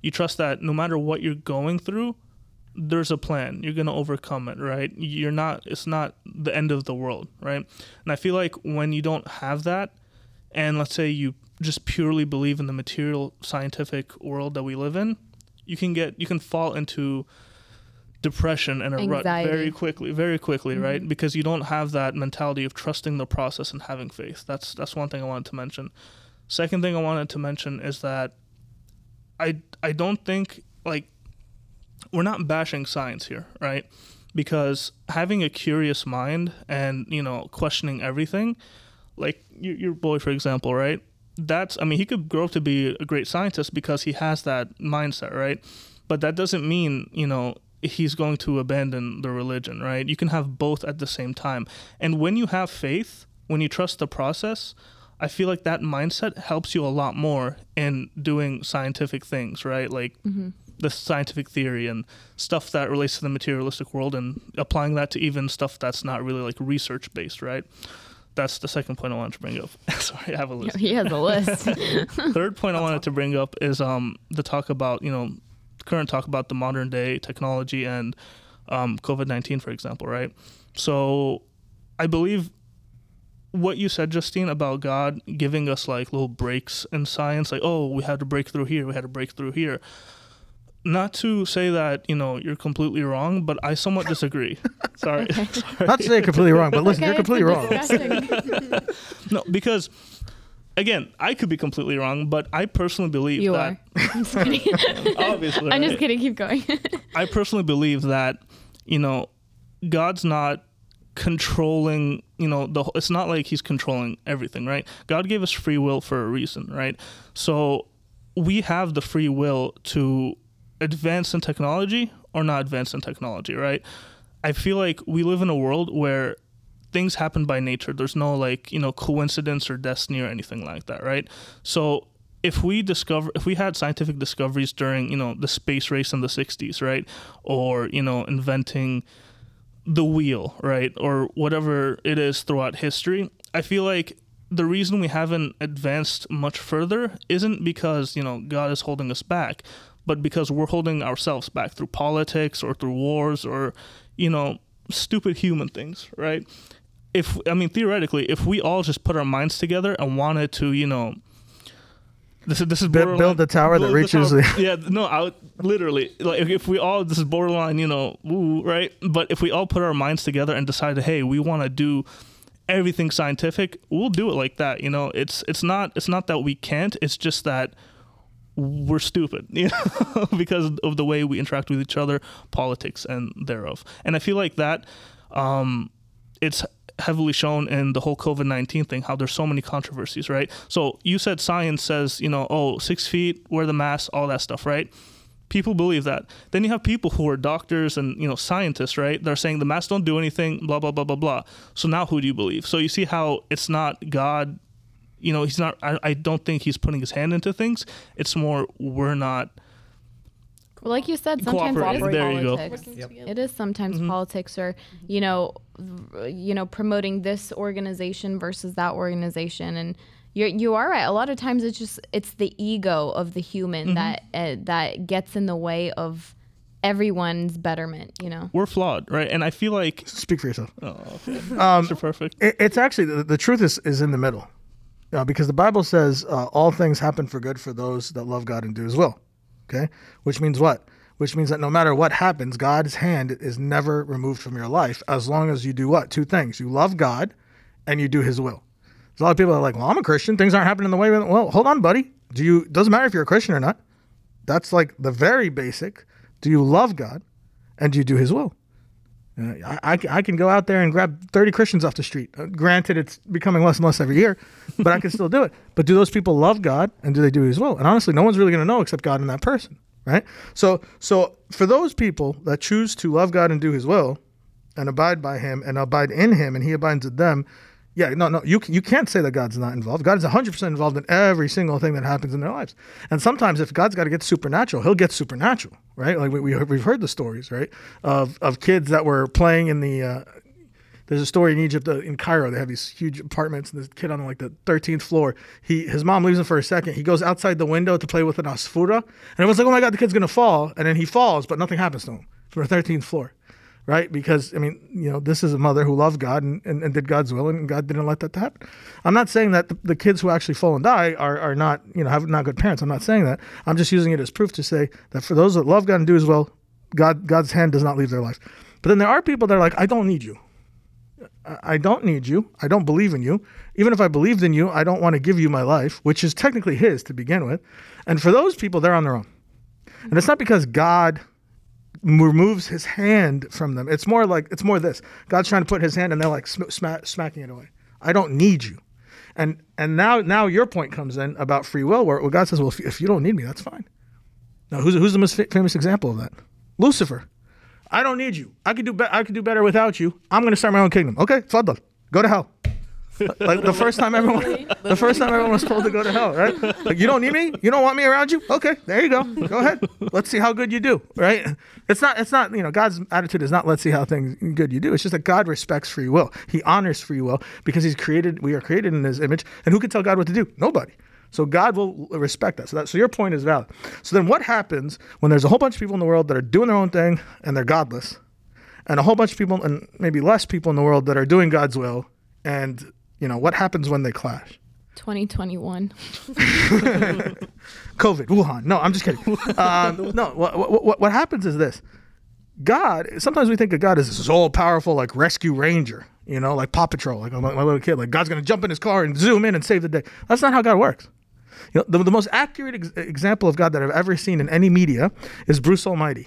You trust that no matter what you're going through, there's a plan. You're gonna overcome it, right? You're not. It's not the end of the world, right? And I feel like when you don't have that, and let's say you just purely believe in the material scientific world that we live in, you can get you can fall into depression and a rut Anxiety. very quickly, very quickly, Mm-hmm. right? Because you don't have that mentality of trusting the process and having faith. That's that's one thing I wanted to mention. Second thing I wanted to mention is that I I don't think like we're not bashing science here, right? Because having a curious mind and you know questioning everything, like your, your boy for example, right? That's I mean he could grow up to be a great scientist because he has that mindset, right? But that doesn't mean you know he's going to abandon the religion, right? You can have both at the same time, and when you have faith, when you trust the process, I feel like that mindset helps you a lot more in doing scientific things, right? Like mm-hmm. the scientific theory and stuff that relates to the materialistic world and applying that to even stuff that's not really like research based, right? That's the second point I wanted to bring up. Sorry, I have a list. He has a list. Third point I wanted to bring up is um the talk about, you know, current talk about the modern day technology and um, COVID 19, for example, right? So I believe what you said, Justine, about God giving us like little breaks in science, like, oh, we had to break through here, we had to break through here. Not to say that, you know, you're completely wrong, but I somewhat disagree. Sorry. Not to say you're completely wrong, but listen, you're completely wrong. No, because again, I could be completely wrong, but I personally believe You that are. I'm just kidding. obviously I'm just kidding. Keep going. I personally believe that, you know, God's not controlling, you know, the whole- it's not like he's controlling everything, right? God gave us free will for a reason, right? So we have the free will to advance in technology or not advanced in technology, right? I feel like we live in a world where things happen by nature. There's no like, you know, coincidence or destiny or anything like that, right? So if we discover if we had scientific discoveries during, you know, the space race in the 60s, right? Or, you know, inventing the wheel, right? Or whatever it is throughout history, I feel like the reason we haven't advanced much further isn't because, you know, God is holding us back, but because we're holding ourselves back through politics or through wars or, you know, stupid human things, right? If I mean theoretically, if we all just put our minds together and wanted to, you know, this is this is Bu- borderline- build the tower that build reaches tower- the- yeah, no, I would literally like if, we all this is borderline, you know, woo, right? But if we all put our minds together and decided, hey, we want to do everything scientific, we'll do it like that. You know, it's it's not it's not that we can't. It's just that we're stupid, you know, because of the way we interact with each other, politics and thereof. And I feel like that um, it's heavily shown in the whole COVID 19 thing, how there's so many controversies, right? So you said science says, you know, oh, six feet, wear the mask, all that stuff, right? People believe that. Then you have people who are doctors and you know scientists, right? They're saying the masks don't do anything, blah blah blah blah blah. So now who do you believe? So you see how it's not God you know, he's not. I, I don't think he's putting his hand into things. It's more we're not. Well, like you said, sometimes it is Cooperating. There you go. politics. Yep. It is sometimes Mhm. politics, or you know, you know, promoting this organization versus that organization, and you you are right. A lot of times, it's just it's the ego of the human Mhm. that uh, that gets in the way of everyone's betterment. You know. We're flawed, right? And I feel like. Speak for yourself. Oh, okay. Um, Perfect. it, it's actually the, the truth is, is in the middle uh, because the bible says uh, all things happen for good for those that love god and do his will. Okay? Which means what? Which means that no matter what happens god's hand is never removed from your life as long as you do what? Two things. You love god and you do his will. There's a lot of people are like well i'm a christian. Things aren't happening the way well hold on buddy. Do you doesn't matter if you're a christian or not. That's like the very basic. Do you love god and do you do his will uh, I, I, I can go out there and grab 30 Christians off the street. Uh, granted, it's becoming less and less every year, but I can still do it. But do those people love God and do they do His will? And honestly, no one's really going to know except God and that person, right? So, so for those people that choose to love God and do His will, and abide by Him and abide in Him, and He abides in them, yeah, no, no, you you can't say that God's not involved. God is 100% involved in every single thing that happens in their lives. And sometimes, if God's got to get supernatural, He'll get supernatural, right? Like we, we we've heard the stories, right, of of kids that were playing in the. Uh, there's a story in Egypt, uh, in Cairo. They have these huge apartments, and this kid on like the 13th floor. He his mom leaves him for a second. He goes outside the window to play with an asfura, and everyone's like, "Oh my god, the kid's gonna fall!" And then he falls, but nothing happens to him from the 13th floor right? Because I mean, you know, this is a mother who loved God and, and, and did God's will, and God didn't let that happen. I'm not saying that the, the kids who actually fall and die are, are not, you know, have not good parents. I'm not saying that. I'm just using it as proof to say that for those that love God and do His will, God God's hand does not leave their life. But then there are people that are like, I don't need you. I- I don't need you. I don't believe in you. Even if I believed in you, I don't want to give you my life, which is technically His to begin with. And for those people, they're on their own. And it's not because God removes his hand from them. It's more like it's more this. God's trying to put his hand and they're like sm- sma- smacking it away. I don't need you. And and now now your point comes in about free will where, God says, well, if, if you don't need me, that's fine. Now who's who's the most fa- famous example of that? Lucifer. I don't need you. I could do be- I could do better without you. I'm going to start my own kingdom. Okay, Faddal. Go to hell. Like the first time everyone the first time everyone was told to go to hell, right? Like you don't need me? You don't want me around you? Okay, there you go. Go ahead. Let's see how good you do, right? It's not it's not, you know, God's attitude is not let's see how things good you do. It's just that God respects free will. He honors free will because he's created we are created in his image. And who can tell God what to do? Nobody. So God will respect that. So that so your point is valid. So then what happens when there's a whole bunch of people in the world that are doing their own thing and they're godless? And a whole bunch of people and maybe less people in the world that are doing God's will and you know, what happens when they clash? 2021. COVID, Wuhan. No, I'm just kidding. Um, no, what, what, what happens is this God, sometimes we think of God as this all powerful, like rescue ranger, you know, like Paw Patrol, like my, my little kid. Like God's going to jump in his car and zoom in and save the day. That's not how God works. You know, the, the most accurate ex- example of God that I've ever seen in any media is Bruce Almighty.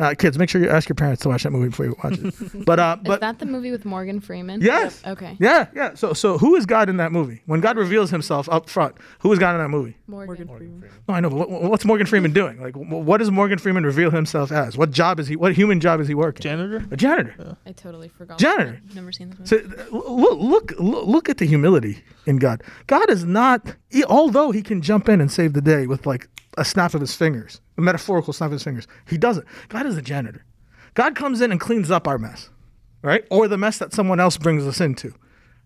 Uh, kids, make sure you ask your parents to watch that movie before you watch it. But uh, Is that the movie with Morgan Freeman? yes, Okay. yeah, yeah. So so who is God in that movie? When God reveals Himself up front, who is God in that movie? Morgan. Morgan Freeman. No, I know, but what, what's Morgan Freeman doing? Like, what does Morgan Freeman reveal himself as? What job is he? What human job is he working? Janitor? A janitor. I totally forgot. Janitor. I've never seen this movie. So uh, look, look, look, look at the humility in God. God is not, he, although he can jump in and save the day with like a snap of his fingers, a metaphorical snap of his fingers. He doesn't. God is a janitor. God comes in and cleans up our mess, right? Or the mess that someone else brings us into.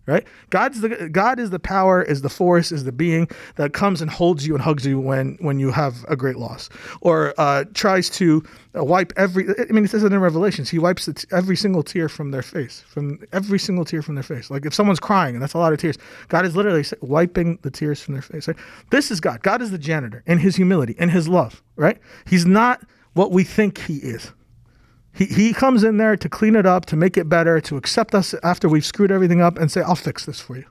Right? God's the God is the power, is the force, is the being that comes and holds you and hugs you when when you have a great loss, or uh, tries to uh, wipe every. I mean, it says it in Revelations. He wipes t- every single tear from their face, from every single tear from their face. Like if someone's crying, and that's a lot of tears, God is literally wiping the tears from their face. Right? This is God. God is the janitor in His humility, in His love. Right? He's not what we think He is. He, he comes in there to clean it up, to make it better, to accept us after we've screwed everything up and say, I'll fix this for you.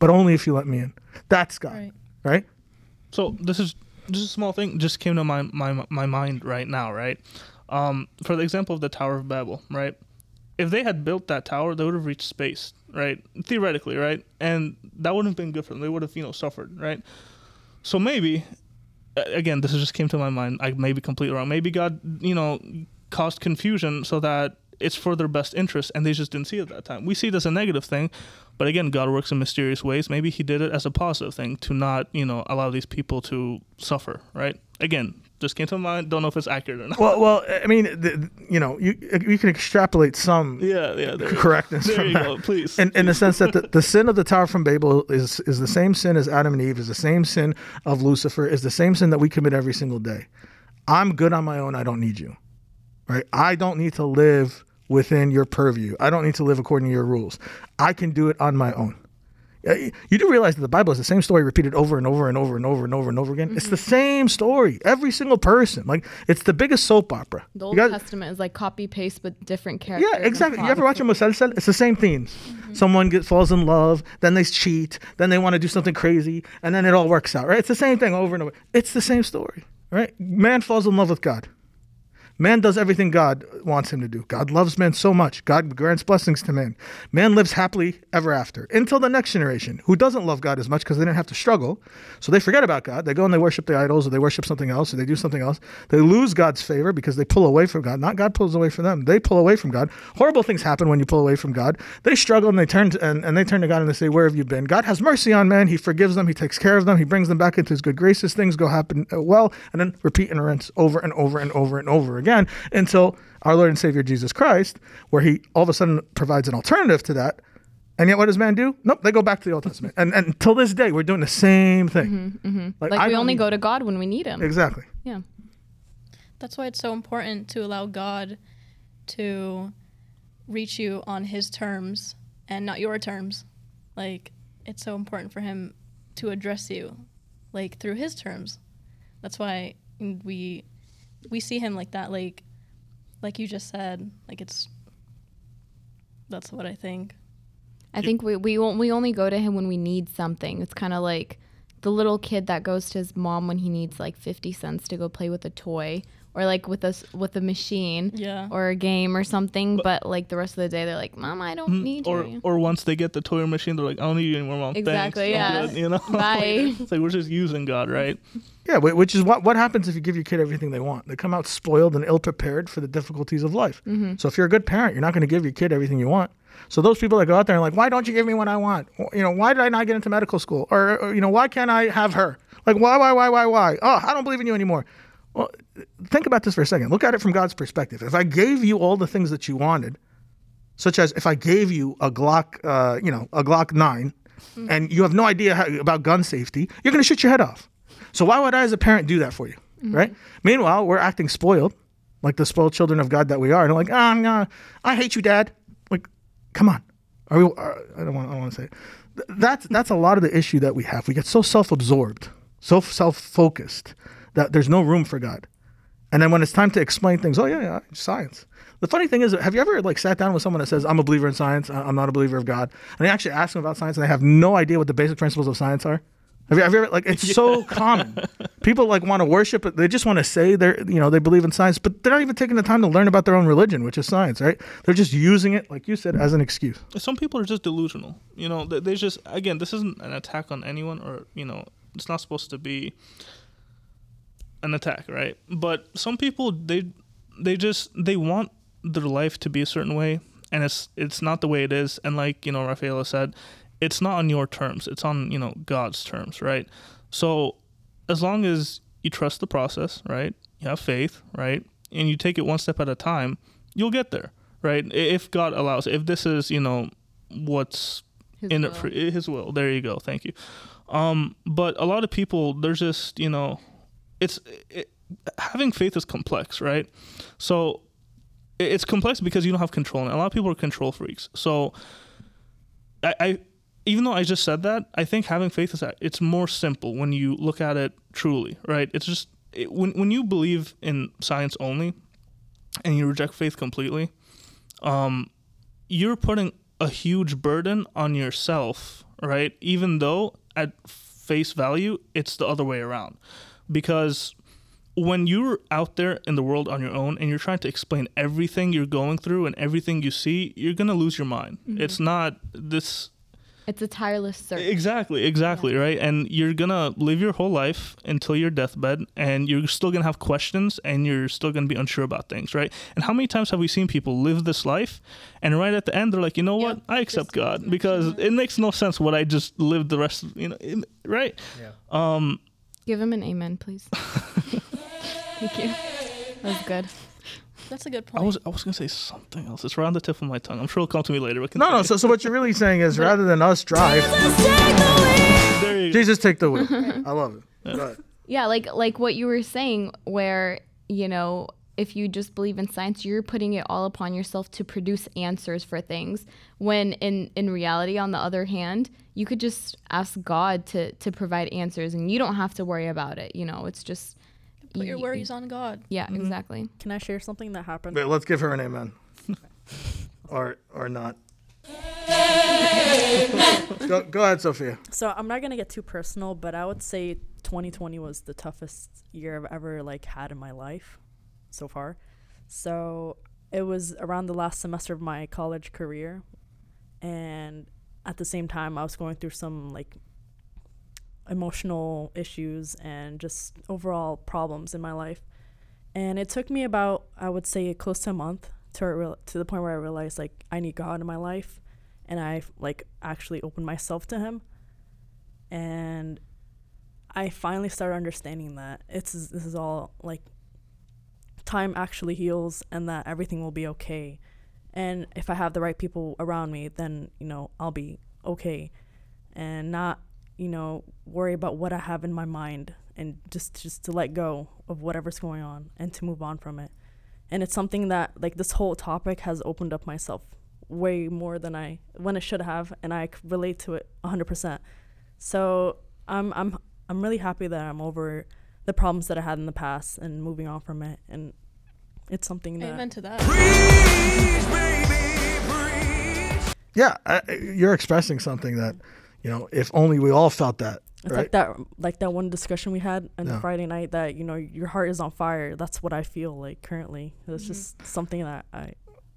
But only if you let me in. That's God. Right. Right? So this is just a small thing just came to my my my mind right now, right? Um, for the example of the Tower of Babel, right? If they had built that tower, they would have reached space, right? Theoretically, right? And that wouldn't have been good for them. They would have, you know, suffered, right? So maybe, again, this just came to my mind. I may be completely wrong. Maybe God, you know, caused confusion so that it's for their best interest, and they just didn't see it at that time. We see it as a negative thing, but again, God works in mysterious ways. Maybe He did it as a positive thing to not, you know, allow these people to suffer, right? Again, just came to mind. Don't know if it's accurate or not. Well, well, I mean, the, you know, you you can extrapolate some yeah, yeah. There, correctness there from you that. go. Please. in, in the sense that the, the sin of the Tower from Babel is is the same sin as Adam and Eve, is the same sin of Lucifer, is the same sin that we commit every single day. I'm good on my own. I don't need you, right? I don't need to live within your purview. I don't need to live according to your rules. I can do it on my own. You do realize that the Bible is the same story repeated over and over and over and over and over and over again. It's the mm-hmm. same story. Every single person, like it's the biggest soap opera. The Old Testament is like copy paste, but different characters. yeah, exactly. You ever watch a musalsal? It's the same themes. Mm-hmm. Someone get, falls in love, then they cheat, then they want to do something crazy, and then it all works out, right? It's the same thing over and over. It's the same story, right? Man falls in love with God. Man does everything God wants him to do. God loves man so much. God grants blessings to man. Man lives happily ever after until the next generation who doesn't love God as much because they didn't have to struggle. So they forget about God. They go and they worship the idols or they worship something else or they do something else. They lose God's favor because they pull away from God. Not God pulls away from them. They pull away from God. Horrible things happen when you pull away from God. They struggle and they turn to, and, and they turn to God and they say, Where have you been? God has mercy on man. He forgives them. He takes care of them. He brings them back into his good graces. Things go happen uh, well and then repeat and rinse over and over and over and over again until our Lord and Savior Jesus Christ, where he all of a sudden provides an alternative to that. And yet, what does man do? Nope, they go back to the Old Testament. And and till this day, we're doing the same thing. Mm-hmm, mm-hmm. Like, I we only go to God when we need Him. Exactly. Yeah. That's why it's so important to allow God to reach you on his terms and not your terms. Like it's so important for him to address you like through his terms. That's why we we see him like that like like you just said, like it's that's what I think. I think we we we only go to him when we need something. It's kind of like the little kid that goes to his mom when he needs like 50 cents to go play with a toy or like with us with a machine Yeah. or a game or something, but, like the rest of the day they're like, "Mom, I don't need Mm, or you." or once they get the toy machine, they're like, I don't need you anymore, mom. Exactly, Thanks. Yeah. good," you know. Bye. it's like we're just using God, right? Yeah, which is what what happens if you give your kid everything they want. They come out spoiled and ill prepared for the difficulties of life. So if you're a good parent, you're not going to give your kid everything you want. So those people that go out there and like, why don't you give me what I want? You know, why did I not get into medical school? Or, or, you know, why can't I have her? Like, why, why, why, why, why? Oh, I don't believe in you anymore. Well, think about this for a second. Look at it from God's perspective. If I gave you all the things that you wanted, such as if I gave you a Glock, uh, you know, a Glock nine, and you have no idea how, about gun safety, you're going to shoot your head off. So why would I, as a parent, do that for you, right? Meanwhile, we're acting spoiled, like the spoiled children of God that we are, and like, ah, no, I hate you, Dad. Like, come on, are we? Are, I don't want. I don't want to say. It. That's that's a lot of the issue that we have. We get so self-absorbed, so self-focused that there's no room for God. And then when it's time to explain things, oh yeah, yeah, science. The funny thing is, have you ever like sat down with someone that says, "I'm a believer in science. I'm not a believer of God," and they actually ask them about science, and they have no idea what the basic principles of science are? Have you, have you ever like? It's so common. People like want to worship it. They just want to say they're you know they believe in science, but they're not even taking the time to learn about their own religion, which is science, right? They're just using it, like you said, as an excuse. Some people are just delusional. You know, they, they just again, this isn't an attack on anyone, or you know, it's not supposed to be an attack, right? But some people they they just they want their life to be a certain way, and it's it's not the way it is. And like you know, Rafaela said, it's not on your terms. It's on you know God's terms, right? So as long as you trust the process, right? You have faith, right? And you take it one step at a time, you'll get there, right? If God allows, if this is, you know, what's His in will. it for his will. There you go. Thank you. Um, but a lot of people, they're just, you know, it's it, having faith is complex, right? So it's complex because you don't have control. And a lot of people are control freaks. So I, I even though I just said that, I think having faith is a- it's more simple when you look at it truly, right? It's just it, when when you believe in science only and you reject faith completely, um, you're putting a huge burden on yourself, right? Even though at face value it's the other way around. Because when you're out there in the world on your own and you're trying to explain everything you're going through and everything you see, you're gonna lose your mind. It's not this It's a tireless search. Exactly, exactly, right? And you're gonna live your whole life until your deathbed, and you're still gonna have questions, and you're still gonna be unsure about things, right? And how many times have we seen people live this life, and right at the end, they're like, you know what? Yeah, I accept God because it makes no sense what I just lived the rest, of, you know, right? Yeah. Um, Give him an amen, please. Thank you. That was good. That's a good point. I point. was I was gonna say something else. It's right on the tip of my tongue. I'm sure it'll come to me later. But No, no. So, so what you're really saying is, rather than us drive, there you go. Jesus take the wheel. I love it. Go ahead. Yeah, like like what you were saying, where you know if you just believe in science, you're putting it all upon yourself to produce answers for things. When in in reality, on the other hand, you could just ask God to to provide answers, and you don't have to worry about it. You know, it's just Put your y- worries on God. Yeah, mm-hmm. exactly. Can I share something that happened? Wait, let's give her an amen. or or not. go, go ahead, Sophia. So I'm not gonna get too personal, but I would say 2020 was the toughest year I've ever like had in my life so far. So it was around the last semester of my college career, and at the same time I was going through some like emotional issues and just overall problems in my life. And it took me about I would say close to a month to real to the point where I realized like I need God in my life, and I like actually opened myself to Him and I finally started understanding that it's this is all like time actually heals and that everything will be okay. And if I have the right people around me, then you know I'll be okay, and not you know worry about what I have in my mind and just just to let go of whatever's going on and to move on from it. And it's something that like this whole topic has opened up myself way more than I when it should have, and I relate to it 100%. So I'm I'm I'm really happy that I'm over the problems that I had in the past and moving on from it, and it's something that Amen to that. Yeah, I, you're expressing something that, you know, if only we all felt that, it's right? like that like that one discussion we had on Yeah. Friday night that you know your heart is on fire. That's what I feel like currently. It's Mhm. just something that I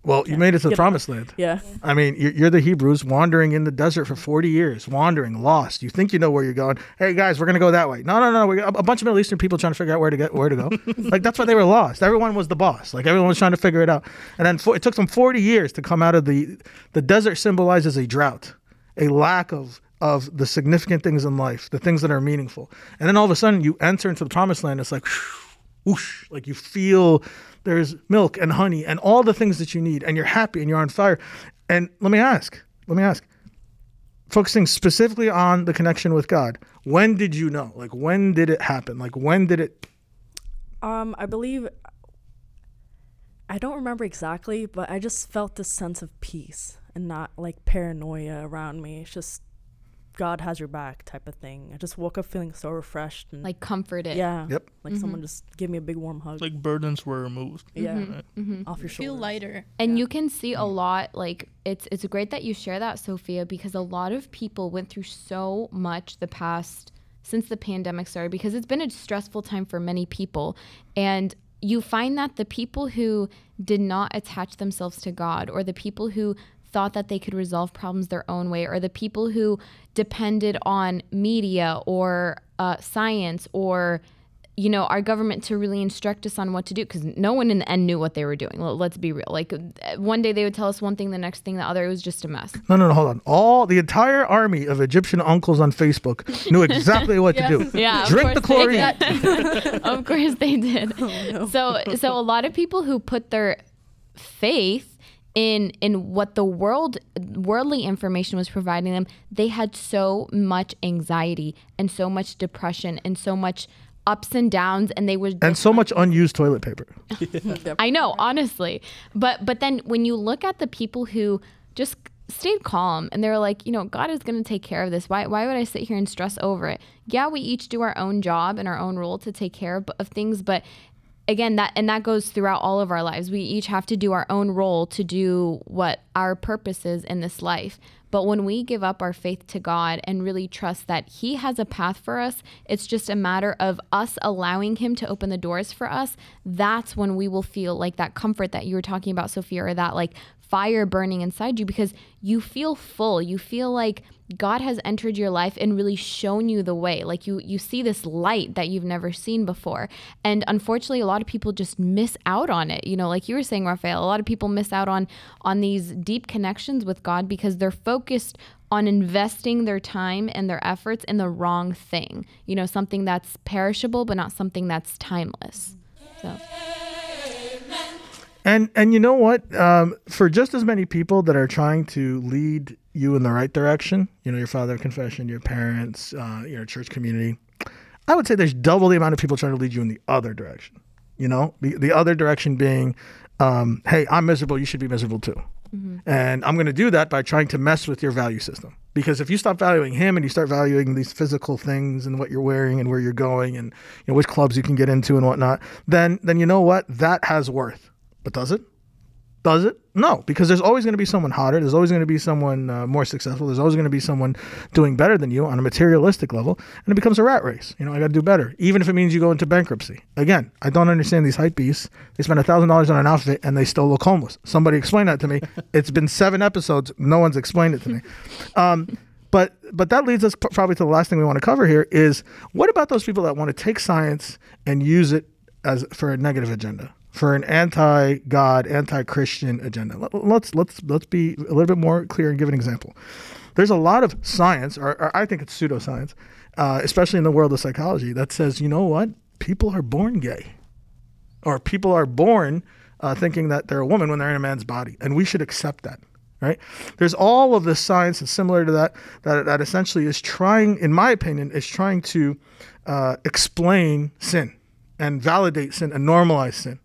well, you made it to the promised land. yeah I mean, you're, you're the Hebrews wandering in the desert for 40 years, wandering, lost. You think you know where you're going. Hey, guys, we're going to go that way. No, no, no. We got a bunch of Middle Eastern people trying to figure out where to get where to go. like, that's why they were lost. Everyone was the boss. Like, everyone was trying to figure it out. And then for, it took them 40 years to come out of the, the desert symbolizes a drought, a lack of, of the significant things in life, the things that are meaningful. And then all of a sudden, you enter into the promised land. It's like, whoosh, like you feel there's milk and honey and all the things that you need, and you're happy and you're on fire. And let me ask, let me ask, focusing specifically on the connection with God, when did you know? Like, when did it happen? Like, when did it? Um, I believe I don't remember exactly, but I just felt this sense of peace and not like paranoia around me. It's just God has your back type of thing. I just woke up feeling so refreshed and Like comforted. yeah, Yep. like someone just gave me a big warm hug. like burdens were removed. yeah, Mm-hmm. off your shoulder. Feel lighter. and Yeah. you can see a lot like it's it's great that you share that sophia because a lot of people went through so much the past since the pandemic started because it's been a stressful time for many people and you find that the people who did not attach themselves to god or the people who thought that they could resolve problems their own way or the people who depended on media or uh, science or you know, our government to really instruct us on what to do because no one in the end knew what they were doing. L- Let's be real. Like uh, one day they would tell us one thing, the next thing the other. It was just a mess. No, no, no, hold on. All the entire army of Egyptian uncles on Facebook knew exactly what Yeah. to do. Yeah, Drink the chlorine. of course they did. So, so a lot of people who put their faith in in what the world worldly information was providing them, they had so much anxiety and so much depression and so much ups and downs, and they would And so much unused toilet paper. I know, honestly. But but then when you look at the people who just stayed calm and they were like, you know, God is going to take care of this. Why why would I sit here and stress over it? Yeah, we each do our own job and our own role to take care of, of things, but again, that and that goes throughout all of our lives. We each have to do our own role to do what our purpose is in this life. But when we give up our faith to God and really trust that He has a path for us, it's just a matter of us allowing Him to open the doors for us. That's when we will feel like that comfort that you were talking about, Sophia, or that like fire burning inside you because you feel full. You feel like God has entered your life and really shown you the way. Like you you see this light that you've never seen before. And unfortunately, a lot of people just miss out on it. You know, like you were saying, Raphael, a lot of people miss out on on these deep connections with God because they're focused on investing their time and their efforts in the wrong thing. You know, something that's perishable but not something that's timeless. So And and you know what? Um, for just as many people that are trying to lead you in the right direction, you know, your father of confession, your parents, uh, your church community, I would say there's double the amount of people trying to lead you in the other direction. You know, the, the other direction being, um, hey, I'm miserable, you should be miserable too. And I'm going to do that by trying to mess with your value system. Because if you stop valuing him and you start valuing these physical things and what you're wearing and where you're going and you know which clubs you can get into and whatnot, then then you know what that has worth. But does it? Does it? No, because there's always going to be someone hotter. There's always going to be someone uh, more successful. There's always going to be someone doing better than you on a materialistic level, and it becomes a rat race. You know, I got to do better, even if it means you go into bankruptcy. Again, I don't understand these hype beasts. They spend a thousand dollars on an outfit and they still look homeless. Somebody explain that to me. it's been seven episodes. No one's explained it to me. Um, but but that leads us p- probably to the last thing we want to cover here is what about those people that want to take science and use it as for a negative agenda for an anti-god anti-christian agenda Let- let's let's let's be a little bit more clear and give an example there's a lot of science or, or i think it's pseudoscience uh, especially in the world of psychology that says you know what people are born gay or people are born uh, thinking that they're a woman when they're in a man's body, and we should accept that. Right? There's all of this science that's similar to that, that that essentially is trying, in my opinion, is trying to uh, explain sin and validate sin and normalize sin.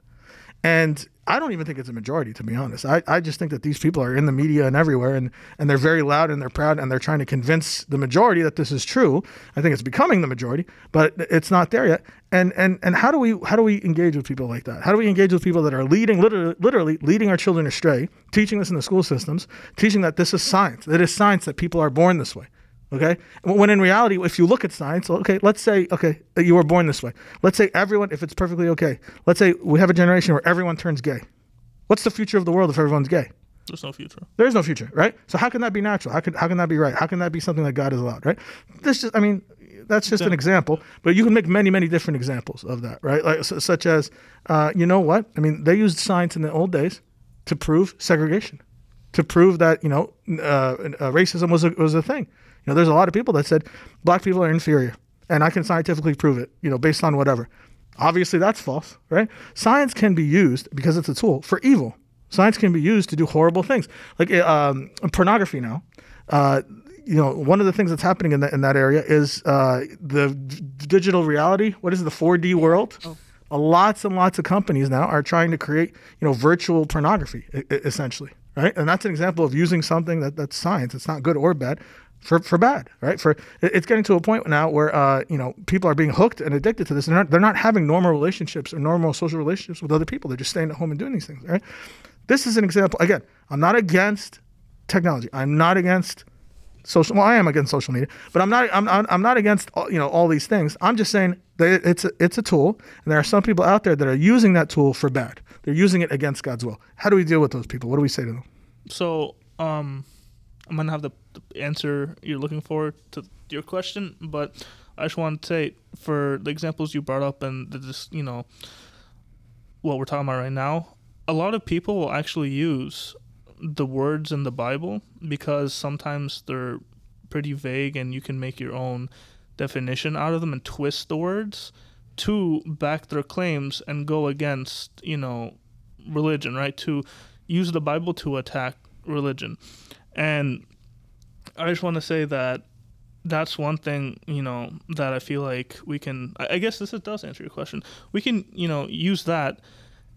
And I don't even think it's a majority, to be honest. I, I just think that these people are in the media and everywhere, and, and they're very loud and they're proud, and they're trying to convince the majority that this is true. I think it's becoming the majority, but it's not there yet. And and and how do we how do we engage with people like that? How do we engage with people that are leading literally, literally leading our children astray, teaching this in the school systems, teaching that this is science, that it is science that people are born this way. Okay. When in reality, if you look at science, okay, let's say, okay, you were born this way. Let's say everyone, if it's perfectly okay, let's say we have a generation where everyone turns gay. What's the future of the world if everyone's gay? There's no future. There is no future, right? So how can that be natural? How can how can that be right? How can that be something that God has allowed, right? This just, I mean, that's just an example, but you can make many many different examples of that, right? Like su- such as, uh, you know what? I mean, they used science in the old days to prove segregation, to prove that you know uh, uh, racism was a, was a thing. You know, there's a lot of people that said black people are inferior, and I can scientifically prove it. You know, based on whatever. Obviously, that's false, right? Science can be used because it's a tool for evil. Science can be used to do horrible things, like uh, um, pornography. Now, uh, you know, one of the things that's happening in that in that area is uh, the d- digital reality. What is it, the 4D world? Uh, lots and lots of companies now are trying to create, you know, virtual pornography, e- essentially, right? And that's an example of using something that that's science. It's not good or bad. For, for bad, right? For it's getting to a point now where uh, you know people are being hooked and addicted to this. They're not they're not having normal relationships or normal social relationships with other people. They're just staying at home and doing these things, right? This is an example. Again, I'm not against technology. I'm not against social. Well, I am against social media, but I'm not. I'm, I'm, I'm not against all, you know all these things. I'm just saying that it's a, it's a tool, and there are some people out there that are using that tool for bad. They're using it against God's will. How do we deal with those people? What do we say to them? So, um, I'm gonna have the, the answer you're looking for to your question, but I just want to say for the examples you brought up and the just you know what we're talking about right now, a lot of people will actually use the words in the Bible because sometimes they're pretty vague and you can make your own definition out of them and twist the words to back their claims and go against you know religion right? To use the bible to attack religion and i just want to say that that's one thing you know that i feel like we can i guess this does answer your question. We can you know use that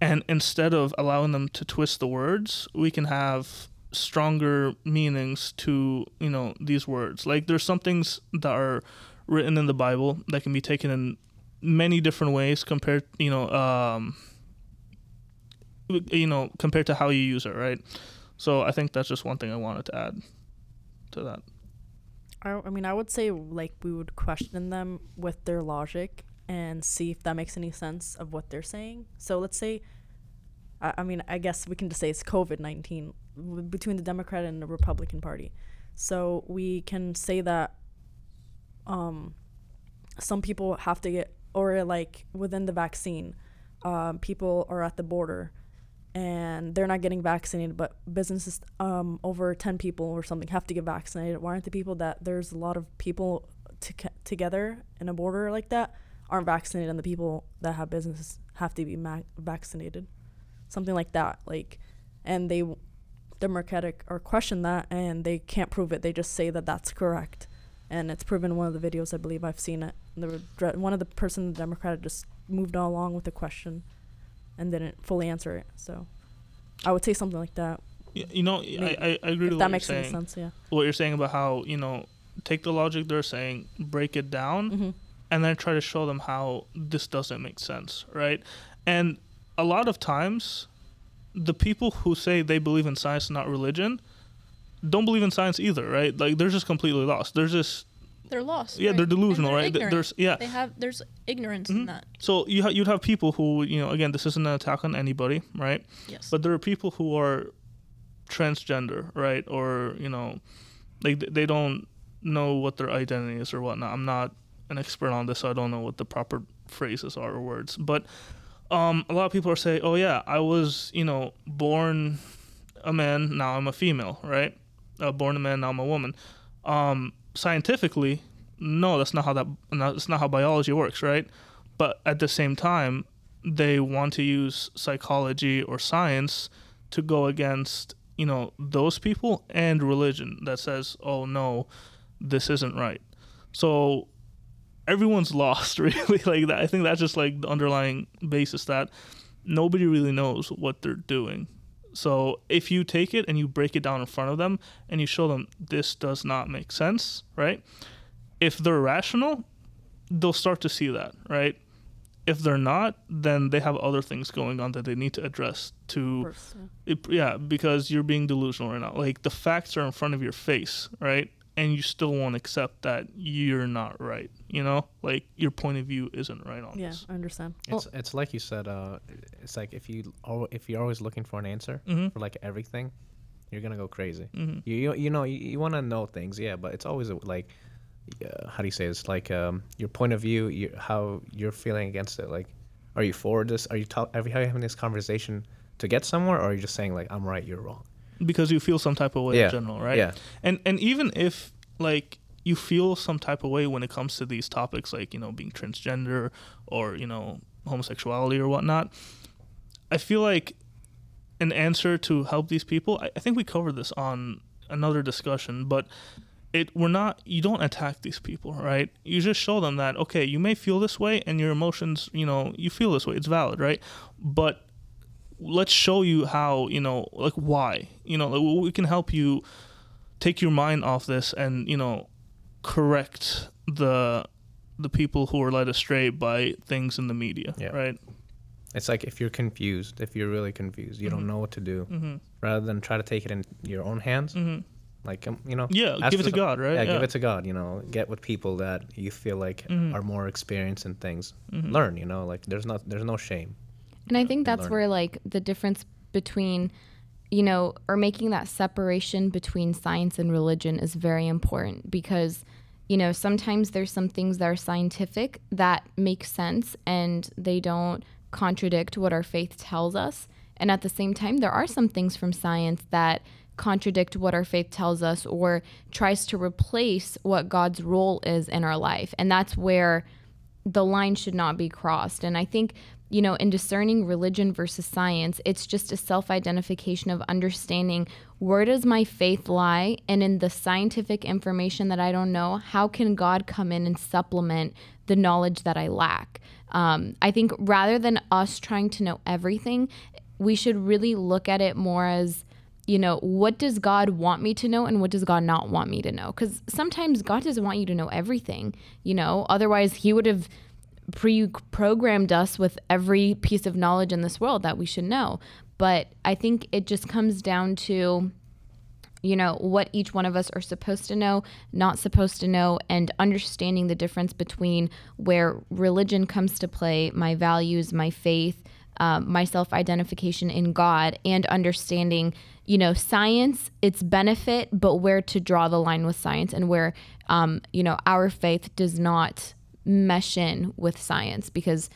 and instead of allowing them to twist the words we can have stronger meanings to you know these words. Like there's some things that are written in the bible that can be taken in many different ways compared you know um you know compared to how you use it right so i think that's just one thing i wanted to add to that? I, I mean, I would say like we would question them with their logic and see if that makes any sense of what they're saying. So let's say, I, I mean, I guess we can just say it's COVID 19 between the Democrat and the Republican Party. So we can say that um, some people have to get, or like within the vaccine, um, people are at the border and they're not getting vaccinated, but businesses um, over 10 people or something have to get vaccinated. Why aren't the people that there's a lot of people to, together in a border like that aren't vaccinated and the people that have businesses have to be ma- vaccinated? Something like that. Like, and they, Democratic, or question that and they can't prove it. They just say that that's correct. And it's proven in one of the videos, I believe I've seen it. The, one of the person, the Democrat, just moved on along with the question and didn't fully answer it. So I would say something like that. You know, I, I, I agree If with that what makes you're saying. sense, yeah. What you're saying about how you know, take the logic they're saying, break it down, Mm-hmm. and then try to show them how this doesn't make sense, right? And a lot of times, the people who say they believe in science, not religion, don't believe in science either, right? Like they're just completely lost. They're just They're lost. yeah, right? they're delusional, they're right? Ignorant. There's yeah. They have there's ignorance Mhm. in that. So you ha- you'd have people who you know again, this isn't an attack on anybody, right? Yes. But there are people who are transgender, right? Or, you know, like they don't know what their identity is or whatnot. I'm not an expert on this, so I don't know what the proper phrases are or words. But um, a lot of people are saying, oh, yeah, I was, you know, born a man, now I'm a female, right? Uh, born a man, now I'm a woman. Um, scientifically, no, that's not how that, that's not how biology works, right? But at the same time, they want to use psychology or science to go against you know those people and religion that says oh no this isn't right. So everyone's lost really. Like that i think that's just like the underlying basis that nobody really knows what they're doing so if you take it and you break it down in front of them and you show them this does not make sense right if they're rational they'll start to see that right if they're not then they have other things going on that they need to address to yeah. it, yeah, because you're being delusional right now. Like the facts are in front of your face, right? And you still won't accept that you're not right. You know, like your point of view isn't right on Yeah, this. I understand. It's it's like you said. Uh, it's like if you al- if you're always looking for an answer Mm-hmm. for like everything, you're gonna go crazy. Mm-hmm. You you, you know you, you want to know things, yeah, but it's always uh, like, uh, how do you say? It's like um your point of view, you, how you're feeling against it. Like, are you for this? Are you talk? Are you having this conversation to get somewhere, or are you just saying like I'm right, you're wrong? Because you feel some type of way yeah. in general, right? Yeah. And and even if like you feel some type of way when it comes to these topics, like you know being transgender or you know homosexuality or whatnot, I feel like an answer to help these people. I, I think we covered this on another discussion, but it we're not. You don't attack these people, right? You just show them that okay, you may feel this way, and your emotions, you know, you feel this way. It's valid, right? But let's show you how you know like why you know like, we can help you take your mind off this and you know correct the the people who are led astray by things in the media Yeah. right It's like if you're confused, if you're really confused, you Mhm. don't know what to do, mm-hmm. rather than try to take it in your own hands. Mm-hmm. Like um, you know, yeah give it to some- god right yeah, give it to God. You know, get with people that you feel like Mhm. are more experienced in things. Mhm. Learn. You know, like there's not there's no shame. And I think that's learn. where like the difference between you know or making that separation between science and religion is very important because you know sometimes there's some things that are scientific that make sense and they don't contradict what our faith tells us and at the same time there are some things from science that contradict what our faith tells us or tries to replace what God's role is in our life and that's where the line should not be crossed. And I think, you know, in discerning religion versus science, it's just a self identification of understanding where does my faith lie? And in the scientific information that I don't know, how can God come in and supplement the knowledge that I lack? Um, I think rather than us trying to know everything, we should really look at it more as, you know, what does God want me to know and what does God not want me to know? Because sometimes God doesn't want you to know everything, you know, otherwise, He would have pre programmed us with every piece of knowledge in this world that we should know. But I think it just comes down to, you know, what each one of us are supposed to know, not supposed to know, and understanding the difference between where religion comes to play, my values, my faith, um, my self identification in God, and understanding, you know, science, its benefit, but where to draw the line with science and where, um, you know, our faith does not mesh in with science because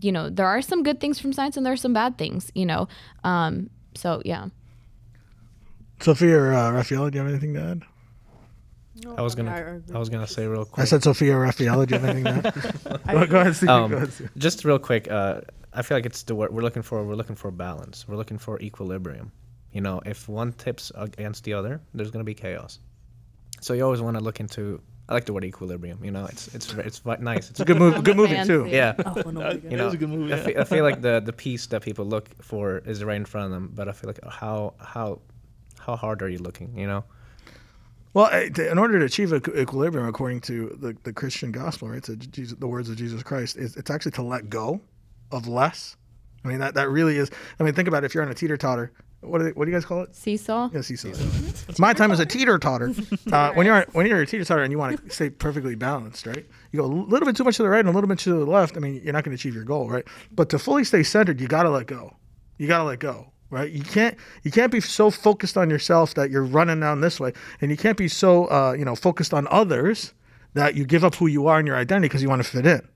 you know there are some good things from science and there are some bad things you know um so yeah Sophia or uh, Raphael, do you have anything to add? I was gonna, agree I was gonna say real quick. I said Sophia or Raphael. Do you have anything to add? Go, go ahead, Steve. Um, go ahead, Steve. just real quick uh, i feel like it's the word we're looking for we're looking for balance we're looking for equilibrium you know if one tips against the other there's going to be chaos so you always want to look into i like the word equilibrium you know it's it's it's nice it's It's a good movie. Good movie too. too. yeah Oh, no, we you It know is a good movie, I, feel, I feel like the the piece that people look for is right in front of them but i feel like how how how hard are you looking you know Well, in order to achieve equilibrium, according to the, the Christian gospel, right, to Jesus, the words of Jesus Christ, is it's actually to let go of less. I mean, that, that really is. I mean, think about it. If you're on a teeter totter, what do, they, what do you guys call it? seesaw Yeah, seesaw. My time is a teeter totter. Uh, when you're when you're a teeter totter and you want to stay perfectly balanced, right? You go a little bit too much to the right and a little bit to the left. I mean, you're not going to achieve your goal, right? But to fully stay centered, you got to let go. You got to let go, right? You can't you can't be so focused on yourself that you're running down this way, and you can't be so uh, you know focused on others that you give up who you are and your identity because you want to fit in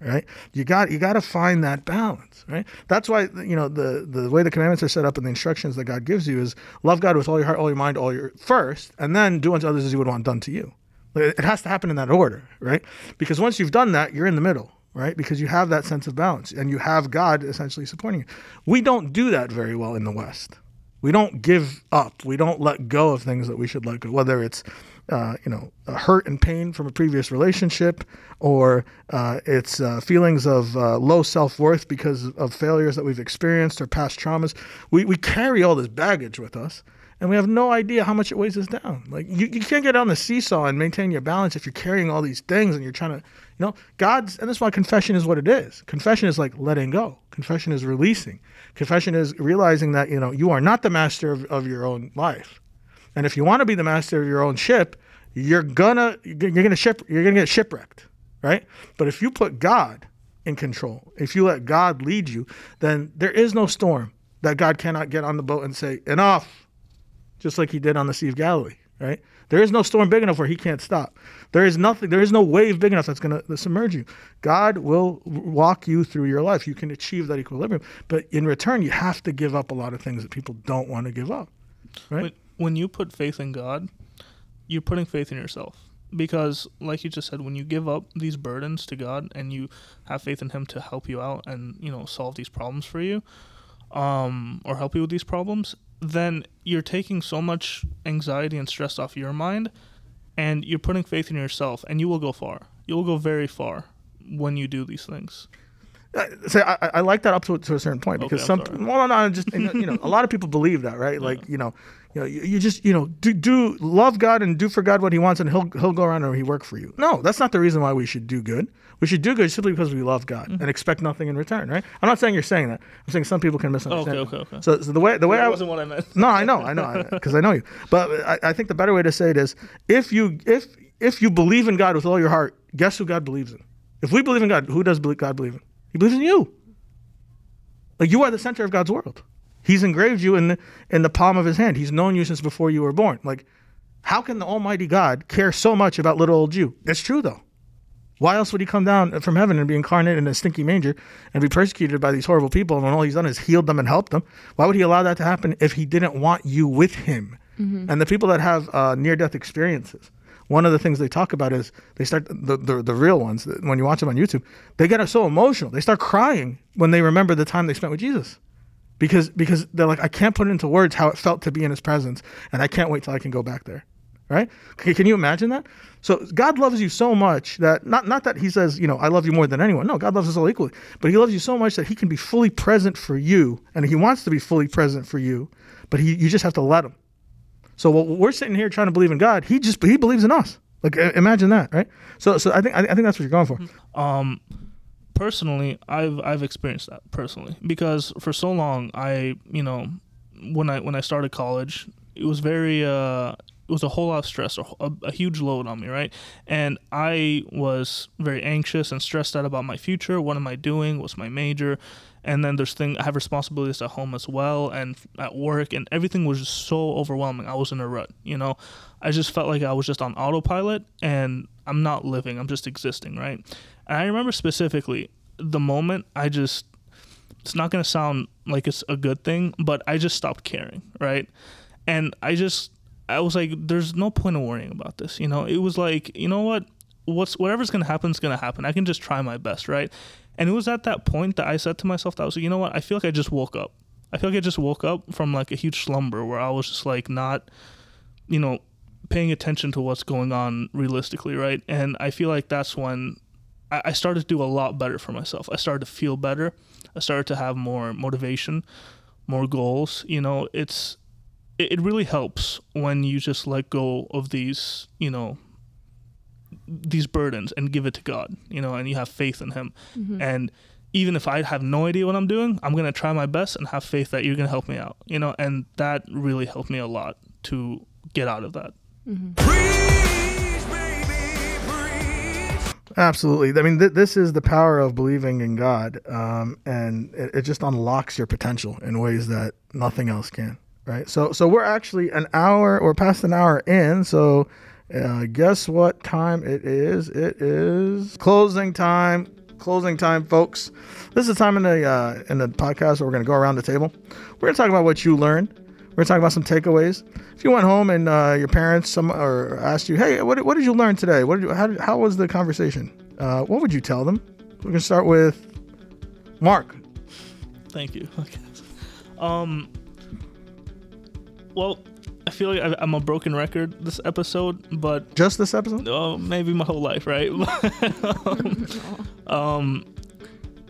right? You got you got to find that balance right? That's why you know the the way the commandments are set up and the instructions that god gives you is love god with all your heart all your mind all your first and then do unto others as you would want done to you. It has to happen in that order right? Because once you've done that you're in the middle right? Because you have that sense of balance and you have god essentially supporting you. We don't do that very well in the west we don't give up. We don't let go of things that we should let go, whether it's, uh, you know, hurt and pain from a previous relationship, or uh, it's uh, feelings of uh, low self worth because of failures that we've experienced or past traumas. We, we carry all this baggage with us, and we have no idea how much it weighs us down. Like you, you can't get on the seesaw and maintain your balance if you're carrying all these things and you're trying to, you know, God's, and that's why confession is what it is. Confession is like letting go. Confession is releasing. Confession is realizing that, you know, you are not the master of, of your own life. And if you want to be the master of your own ship, you're gonna you're gonna ship you're gonna get shipwrecked, right? But if you put God in control, if you let God lead you, then there is no storm that God cannot get on the boat and say enough, just like He did on the Sea of Galilee, right? There is no storm big enough where He can't stop. There is nothing. There is no wave big enough that's gonna submerge you. God will walk you through your life. You can achieve that equilibrium, but in return, you have to give up a lot of things that people don't want to give up, right? when, when you put faith in God, you're putting faith in yourself. Because, like you just said, when you give up these burdens to God and you have faith in Him to help you out and you know solve these problems for you, um, or help you with these problems, then you're taking so much anxiety and stress off your mind, and you're putting faith in yourself, and you will go far. You will go very far when you do these things. Uh, I- say I, I like that up to, to a certain point because I'm some well no, no just you know, you know a lot of people believe that right like you know you know you, you just you know do do love God and do for God what He wants and He'll He'll go around and He work for you. No, that's not the reason why we should do good. We should do good simply because we love God Mm-hmm. and expect nothing in return. Right? I'm not saying you're saying that. I'm saying some people can misunderstand. okay, okay, okay. So, so the way the way that I wasn't what I meant. no, I know, I know, because I know you. But I, I think the better way to say it is, if you if if you believe in God with all your heart, guess who God believes in? If we believe in God, who does God believe in? He believes in you. Like you are the center of God's world. He's engraved you in the in the palm of His hand. He's known you since before you were born. Like, how can the Almighty God care so much about little old you? It's true though. Why else would he come down from heaven and be incarnate in a stinky manger and be persecuted by these horrible people and all he's done is healed them and helped them? Why would he allow that to happen if he didn't want you with him? And the people that have uh, near death experiences, one of the things they talk about is they start the, the the real ones when you watch them on YouTube, they get so emotional. They start crying when they remember the time they spent with Jesus. Because because they're like, I can't put into words how it felt to be in his presence, and I can't wait till I can go back there right? Can you imagine that? So God loves you so much that not not that He says, you know, I love you more than anyone. No, God loves us all equally, but He loves you so much that He can be fully present for you, and He wants to be fully present for you, but He you just have to let Him. So while we're sitting here trying to believe in God, He just He believes in us. Like imagine that, right? So so I think I think that's what you're going for. Um, personally, I've I've experienced that personally because for so long I you know when I when I started college it was very uh it was a whole lot of stress, a, a, huge load on me, right? And I was very anxious and stressed out about my future. What am I doing? What's my major? And then there's thing I have responsibilities at home as well and at work, and everything was just so overwhelming. I was in a rut, you know. I just felt like I was just on autopilot, and I'm not living. I'm just existing, right? And I remember specifically the moment I just. It's not gonna sound like it's a good thing, but I just stopped caring, right? And I just I was like, there's no point of worrying about this. You know, it was like, you know what? What's whatever's gonna happen is gonna happen. I can just try my best, right? And it was at that point that I said to myself, that I was like, you know what? I feel like I just woke up. I feel like I just woke up from like a huge slumber where I was just like not, you know, paying attention to what's going on realistically, right? And I feel like that's when I, I started to do a lot better for myself. I started to feel better. I started to have more motivation, more goals. You know, it's it, it really helps when you just let go of these, you know, these burdens and give it to God, you know, and you have faith in Him. Mm-hmm. And even if I have no idea what I'm doing, I'm gonna try my best and have faith that you're gonna help me out, you know, and that really helped me a lot to get out of that. Absolutely. I mean, th- this is the power of believing in God, um, and it, it just unlocks your potential in ways that nothing else can. Right. So, so we're actually an hour or past an hour in. So, uh, guess what time it is? It is closing time. Closing time, folks. This is the time in the uh, in the podcast where we're going to go around the table. We're going to talk about what you learned. We're going to talk about some takeaways. If you went home and uh, your parents some or asked you, "Hey, what, what did you learn today? What did you, how, did, how was the conversation?" Uh, what would you tell them? We're going to start with Mark. Thank you. Um. Well, I feel like I- I'm a broken record this episode, but Just this episode? uh, maybe my whole life, right? um,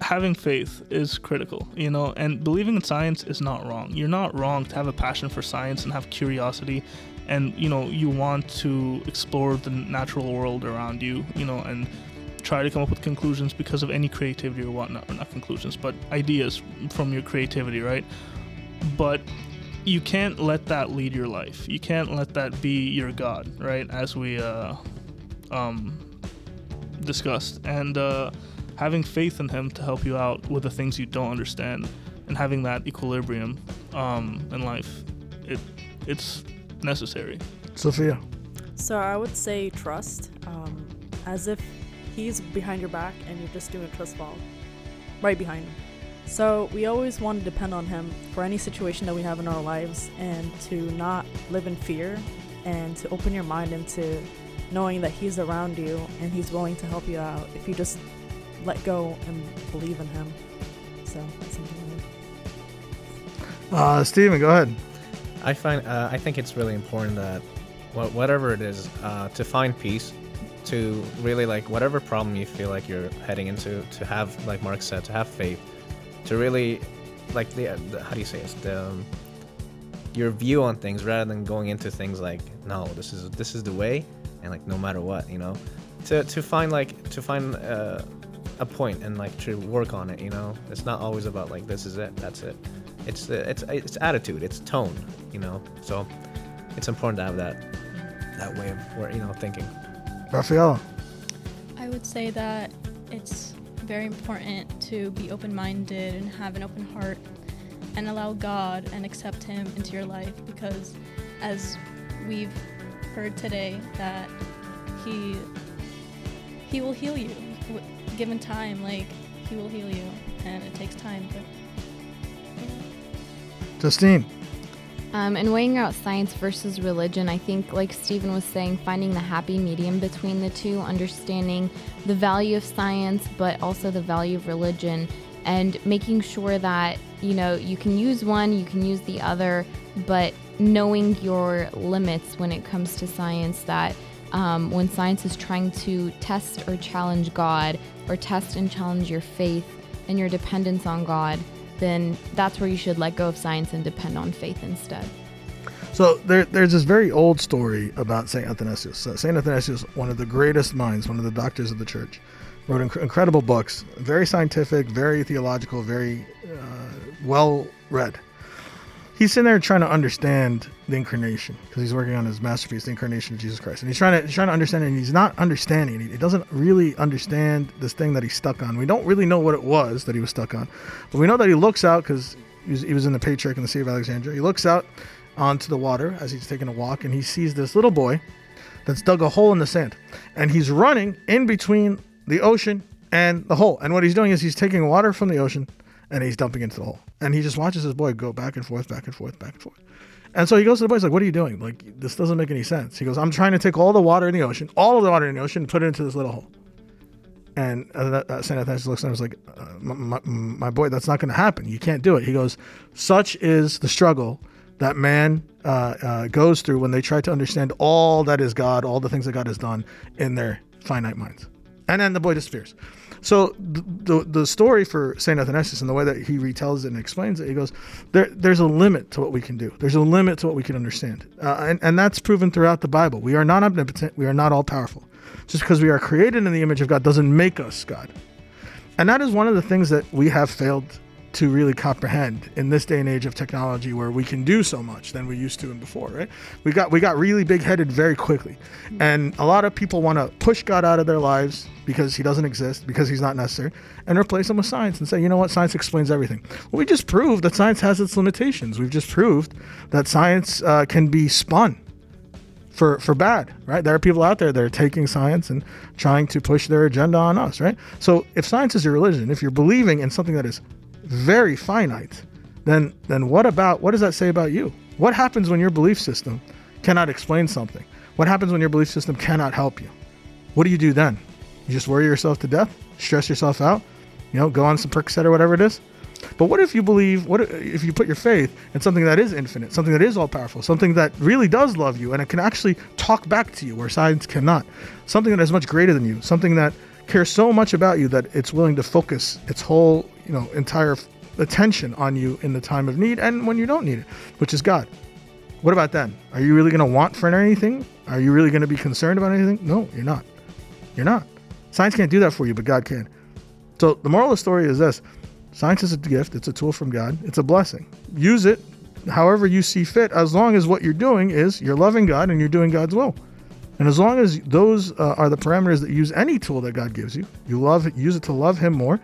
having faith is critical, you know, and believing in science is not wrong. You're not wrong to have a passion for science and have curiosity, and you know you want to explore the natural world around you, you know, and try to come up with conclusions because of any creativity or whatnot, or not conclusions, but ideas from your creativity, right? But you can't let that lead your life. You can't let that be your god, right? As we uh, um, discussed, and uh, having faith in Him to help you out with the things you don't understand, and having that equilibrium um, in life, it it's necessary. Sophia. So I would say trust, um, as if he's behind your back and you're just doing a trust fall right behind him. So we always want to depend on him for any situation that we have in our lives and to not live in fear and to open your mind into knowing that he's around you and he's willing to help you out if you just let go and believe in him. So that's something I would Uh, Steven, go ahead. I find uh, I think it's really important that wha- whatever it is, uh, to find peace, to really like whatever problem you feel like you're heading into, to have like Mark said, to have faith, to really like the, the how do you say it, the um, your view on things rather than going into things like no, this is this is the way, and like no matter what, you know, to to find like to find uh, a point and like to work on it, you know. It's not always about like this is it, that's it it's the it's it's attitude it's tone you know so it's important to have that that way of where you know thinking Rafaela. I would say that it's very important to be open minded and have an open heart and allow God and accept Him into your life because, as we've heard today, that He He will heal you w- given time. Like He will heal you, and it takes time. But Justine. Um, and weighing out science versus religion, I think, like Stephen was saying, finding the happy medium between the two, understanding the value of science, but also the value of religion, and making sure that, you know, you can use one, you can use the other, but knowing your limits when it comes to science, that um, when science is trying to test or challenge God, or test and challenge your faith and your dependence on God, then that's where you should let go of science and depend on faith instead. So there, there's this very old story about Saint Athanasius. Uh, Saint Athanasius, one of the greatest minds, one of the doctors of the church, wrote inc- incredible books, very scientific, very theological, very uh, well read. He's sitting there trying to understand the incarnation because he's working on his masterpiece, the incarnation of Jesus Christ, and he's trying to he's trying to understand it, and he's not understanding. He, he doesn't really understand this thing that he's stuck on. We don't really know what it was that he was stuck on, but we know that he looks out because he was, he was in the Patriarch in the See of Alexandria. He looks out onto the water as he's taking a walk, and he sees this little boy that's dug a hole in the sand, and he's running in between the ocean and the hole. And what he's doing is he's taking water from the ocean and he's dumping into the hole. And he just watches his boy go back and forth, back and forth, back and forth. And so he goes to the boy. He's like, "What are you doing? Like this doesn't make any sense." He goes, "I'm trying to take all the water in the ocean, all of the water in the ocean, and put it into this little hole." And uh, that, uh, Saint Athanasius looks at him and was like, uh, my, my, "My boy, that's not going to happen. You can't do it." He goes, "Such is the struggle that man uh, uh, goes through when they try to understand all that is God, all the things that God has done in their finite minds." And then the boy disappears. So the, the, story for Saint Athanasius and the way that he retells it and explains it, he goes, there, there's a limit to what we can do. There's a limit to what we can understand, uh, and and that's proven throughout the Bible. We are not omnipotent. We are not all powerful. Just because we are created in the image of God doesn't make us God. And that is one of the things that we have failed to really comprehend in this day and age of technology where we can do so much than we used to and before, right? We got we got really big headed very quickly. And a lot of people want to push God out of their lives because he doesn't exist, because he's not necessary, and replace him with science and say, you know what, science explains everything. Well, we just proved that science has its limitations. We've just proved that science uh, can be spun for for bad, right? There are people out there that are taking science and trying to push their agenda on us, right? So if science is your religion, if you're believing in something that is very finite, then then what about what does that say about you? What happens when your belief system cannot explain something? What happens when your belief system cannot help you? What do you do then? You just worry yourself to death, stress yourself out, you know, go on some Percocet or whatever it is. But what if you believe? What if you put your faith in something that is infinite, something that is all powerful, something that really does love you and it can actually talk back to you where science cannot, something that is much greater than you, something that cares so much about you that it's willing to focus its whole, you know, entire attention on you in the time of need and when you don't need it, which is God. What about then? Are you really going to want for anything? Are you really going to be concerned about anything? No, you're not. You're not. Science can't do that for you, but God can. So the moral of the story is this science is a gift, it's a tool from God, it's a blessing. Use it however you see fit, as long as what you're doing is you're loving God and you're doing God's will. And as long as those uh, are the parameters that use any tool that God gives you, you love use it to love Him more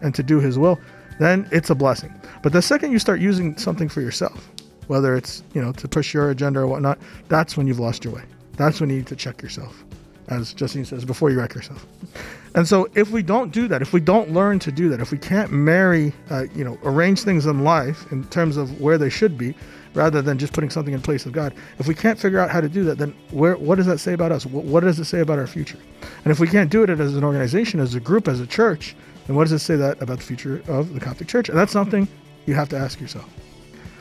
and to do His will, then it's a blessing. But the second you start using something for yourself, whether it's you know to push your agenda or whatnot, that's when you've lost your way. That's when you need to check yourself, as Justine says, before you wreck yourself. And so, if we don't do that, if we don't learn to do that, if we can't marry, uh, you know, arrange things in life in terms of where they should be, rather than just putting something in place of God, if we can't figure out how to do that, then where, what does that say about us? What, what does it say about our future? And if we can't do it as an organization, as a group, as a church, then what does it say that about the future of the Coptic Church? And that's something you have to ask yourself.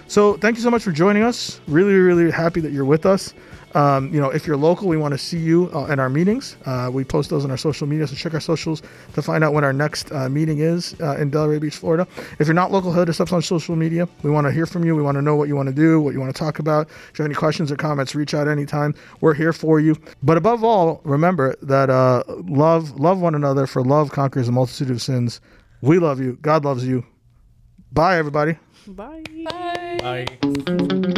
So, thank you so much for joining us. Really, really happy that you're with us. Um, you know, if you're local, we want to see you uh, at our meetings. Uh, we post those on our social media, so check our socials to find out when our next uh, meeting is uh, in Delray Beach, Florida. If you're not local, hit us up on social media. We want to hear from you. We want to know what you want to do, what you want to talk about. If you have any questions or comments, reach out anytime. We're here for you. But above all, remember that uh, love, love one another, for love conquers a multitude of sins. We love you. God loves you. Bye, everybody. Bye. Bye. Bye.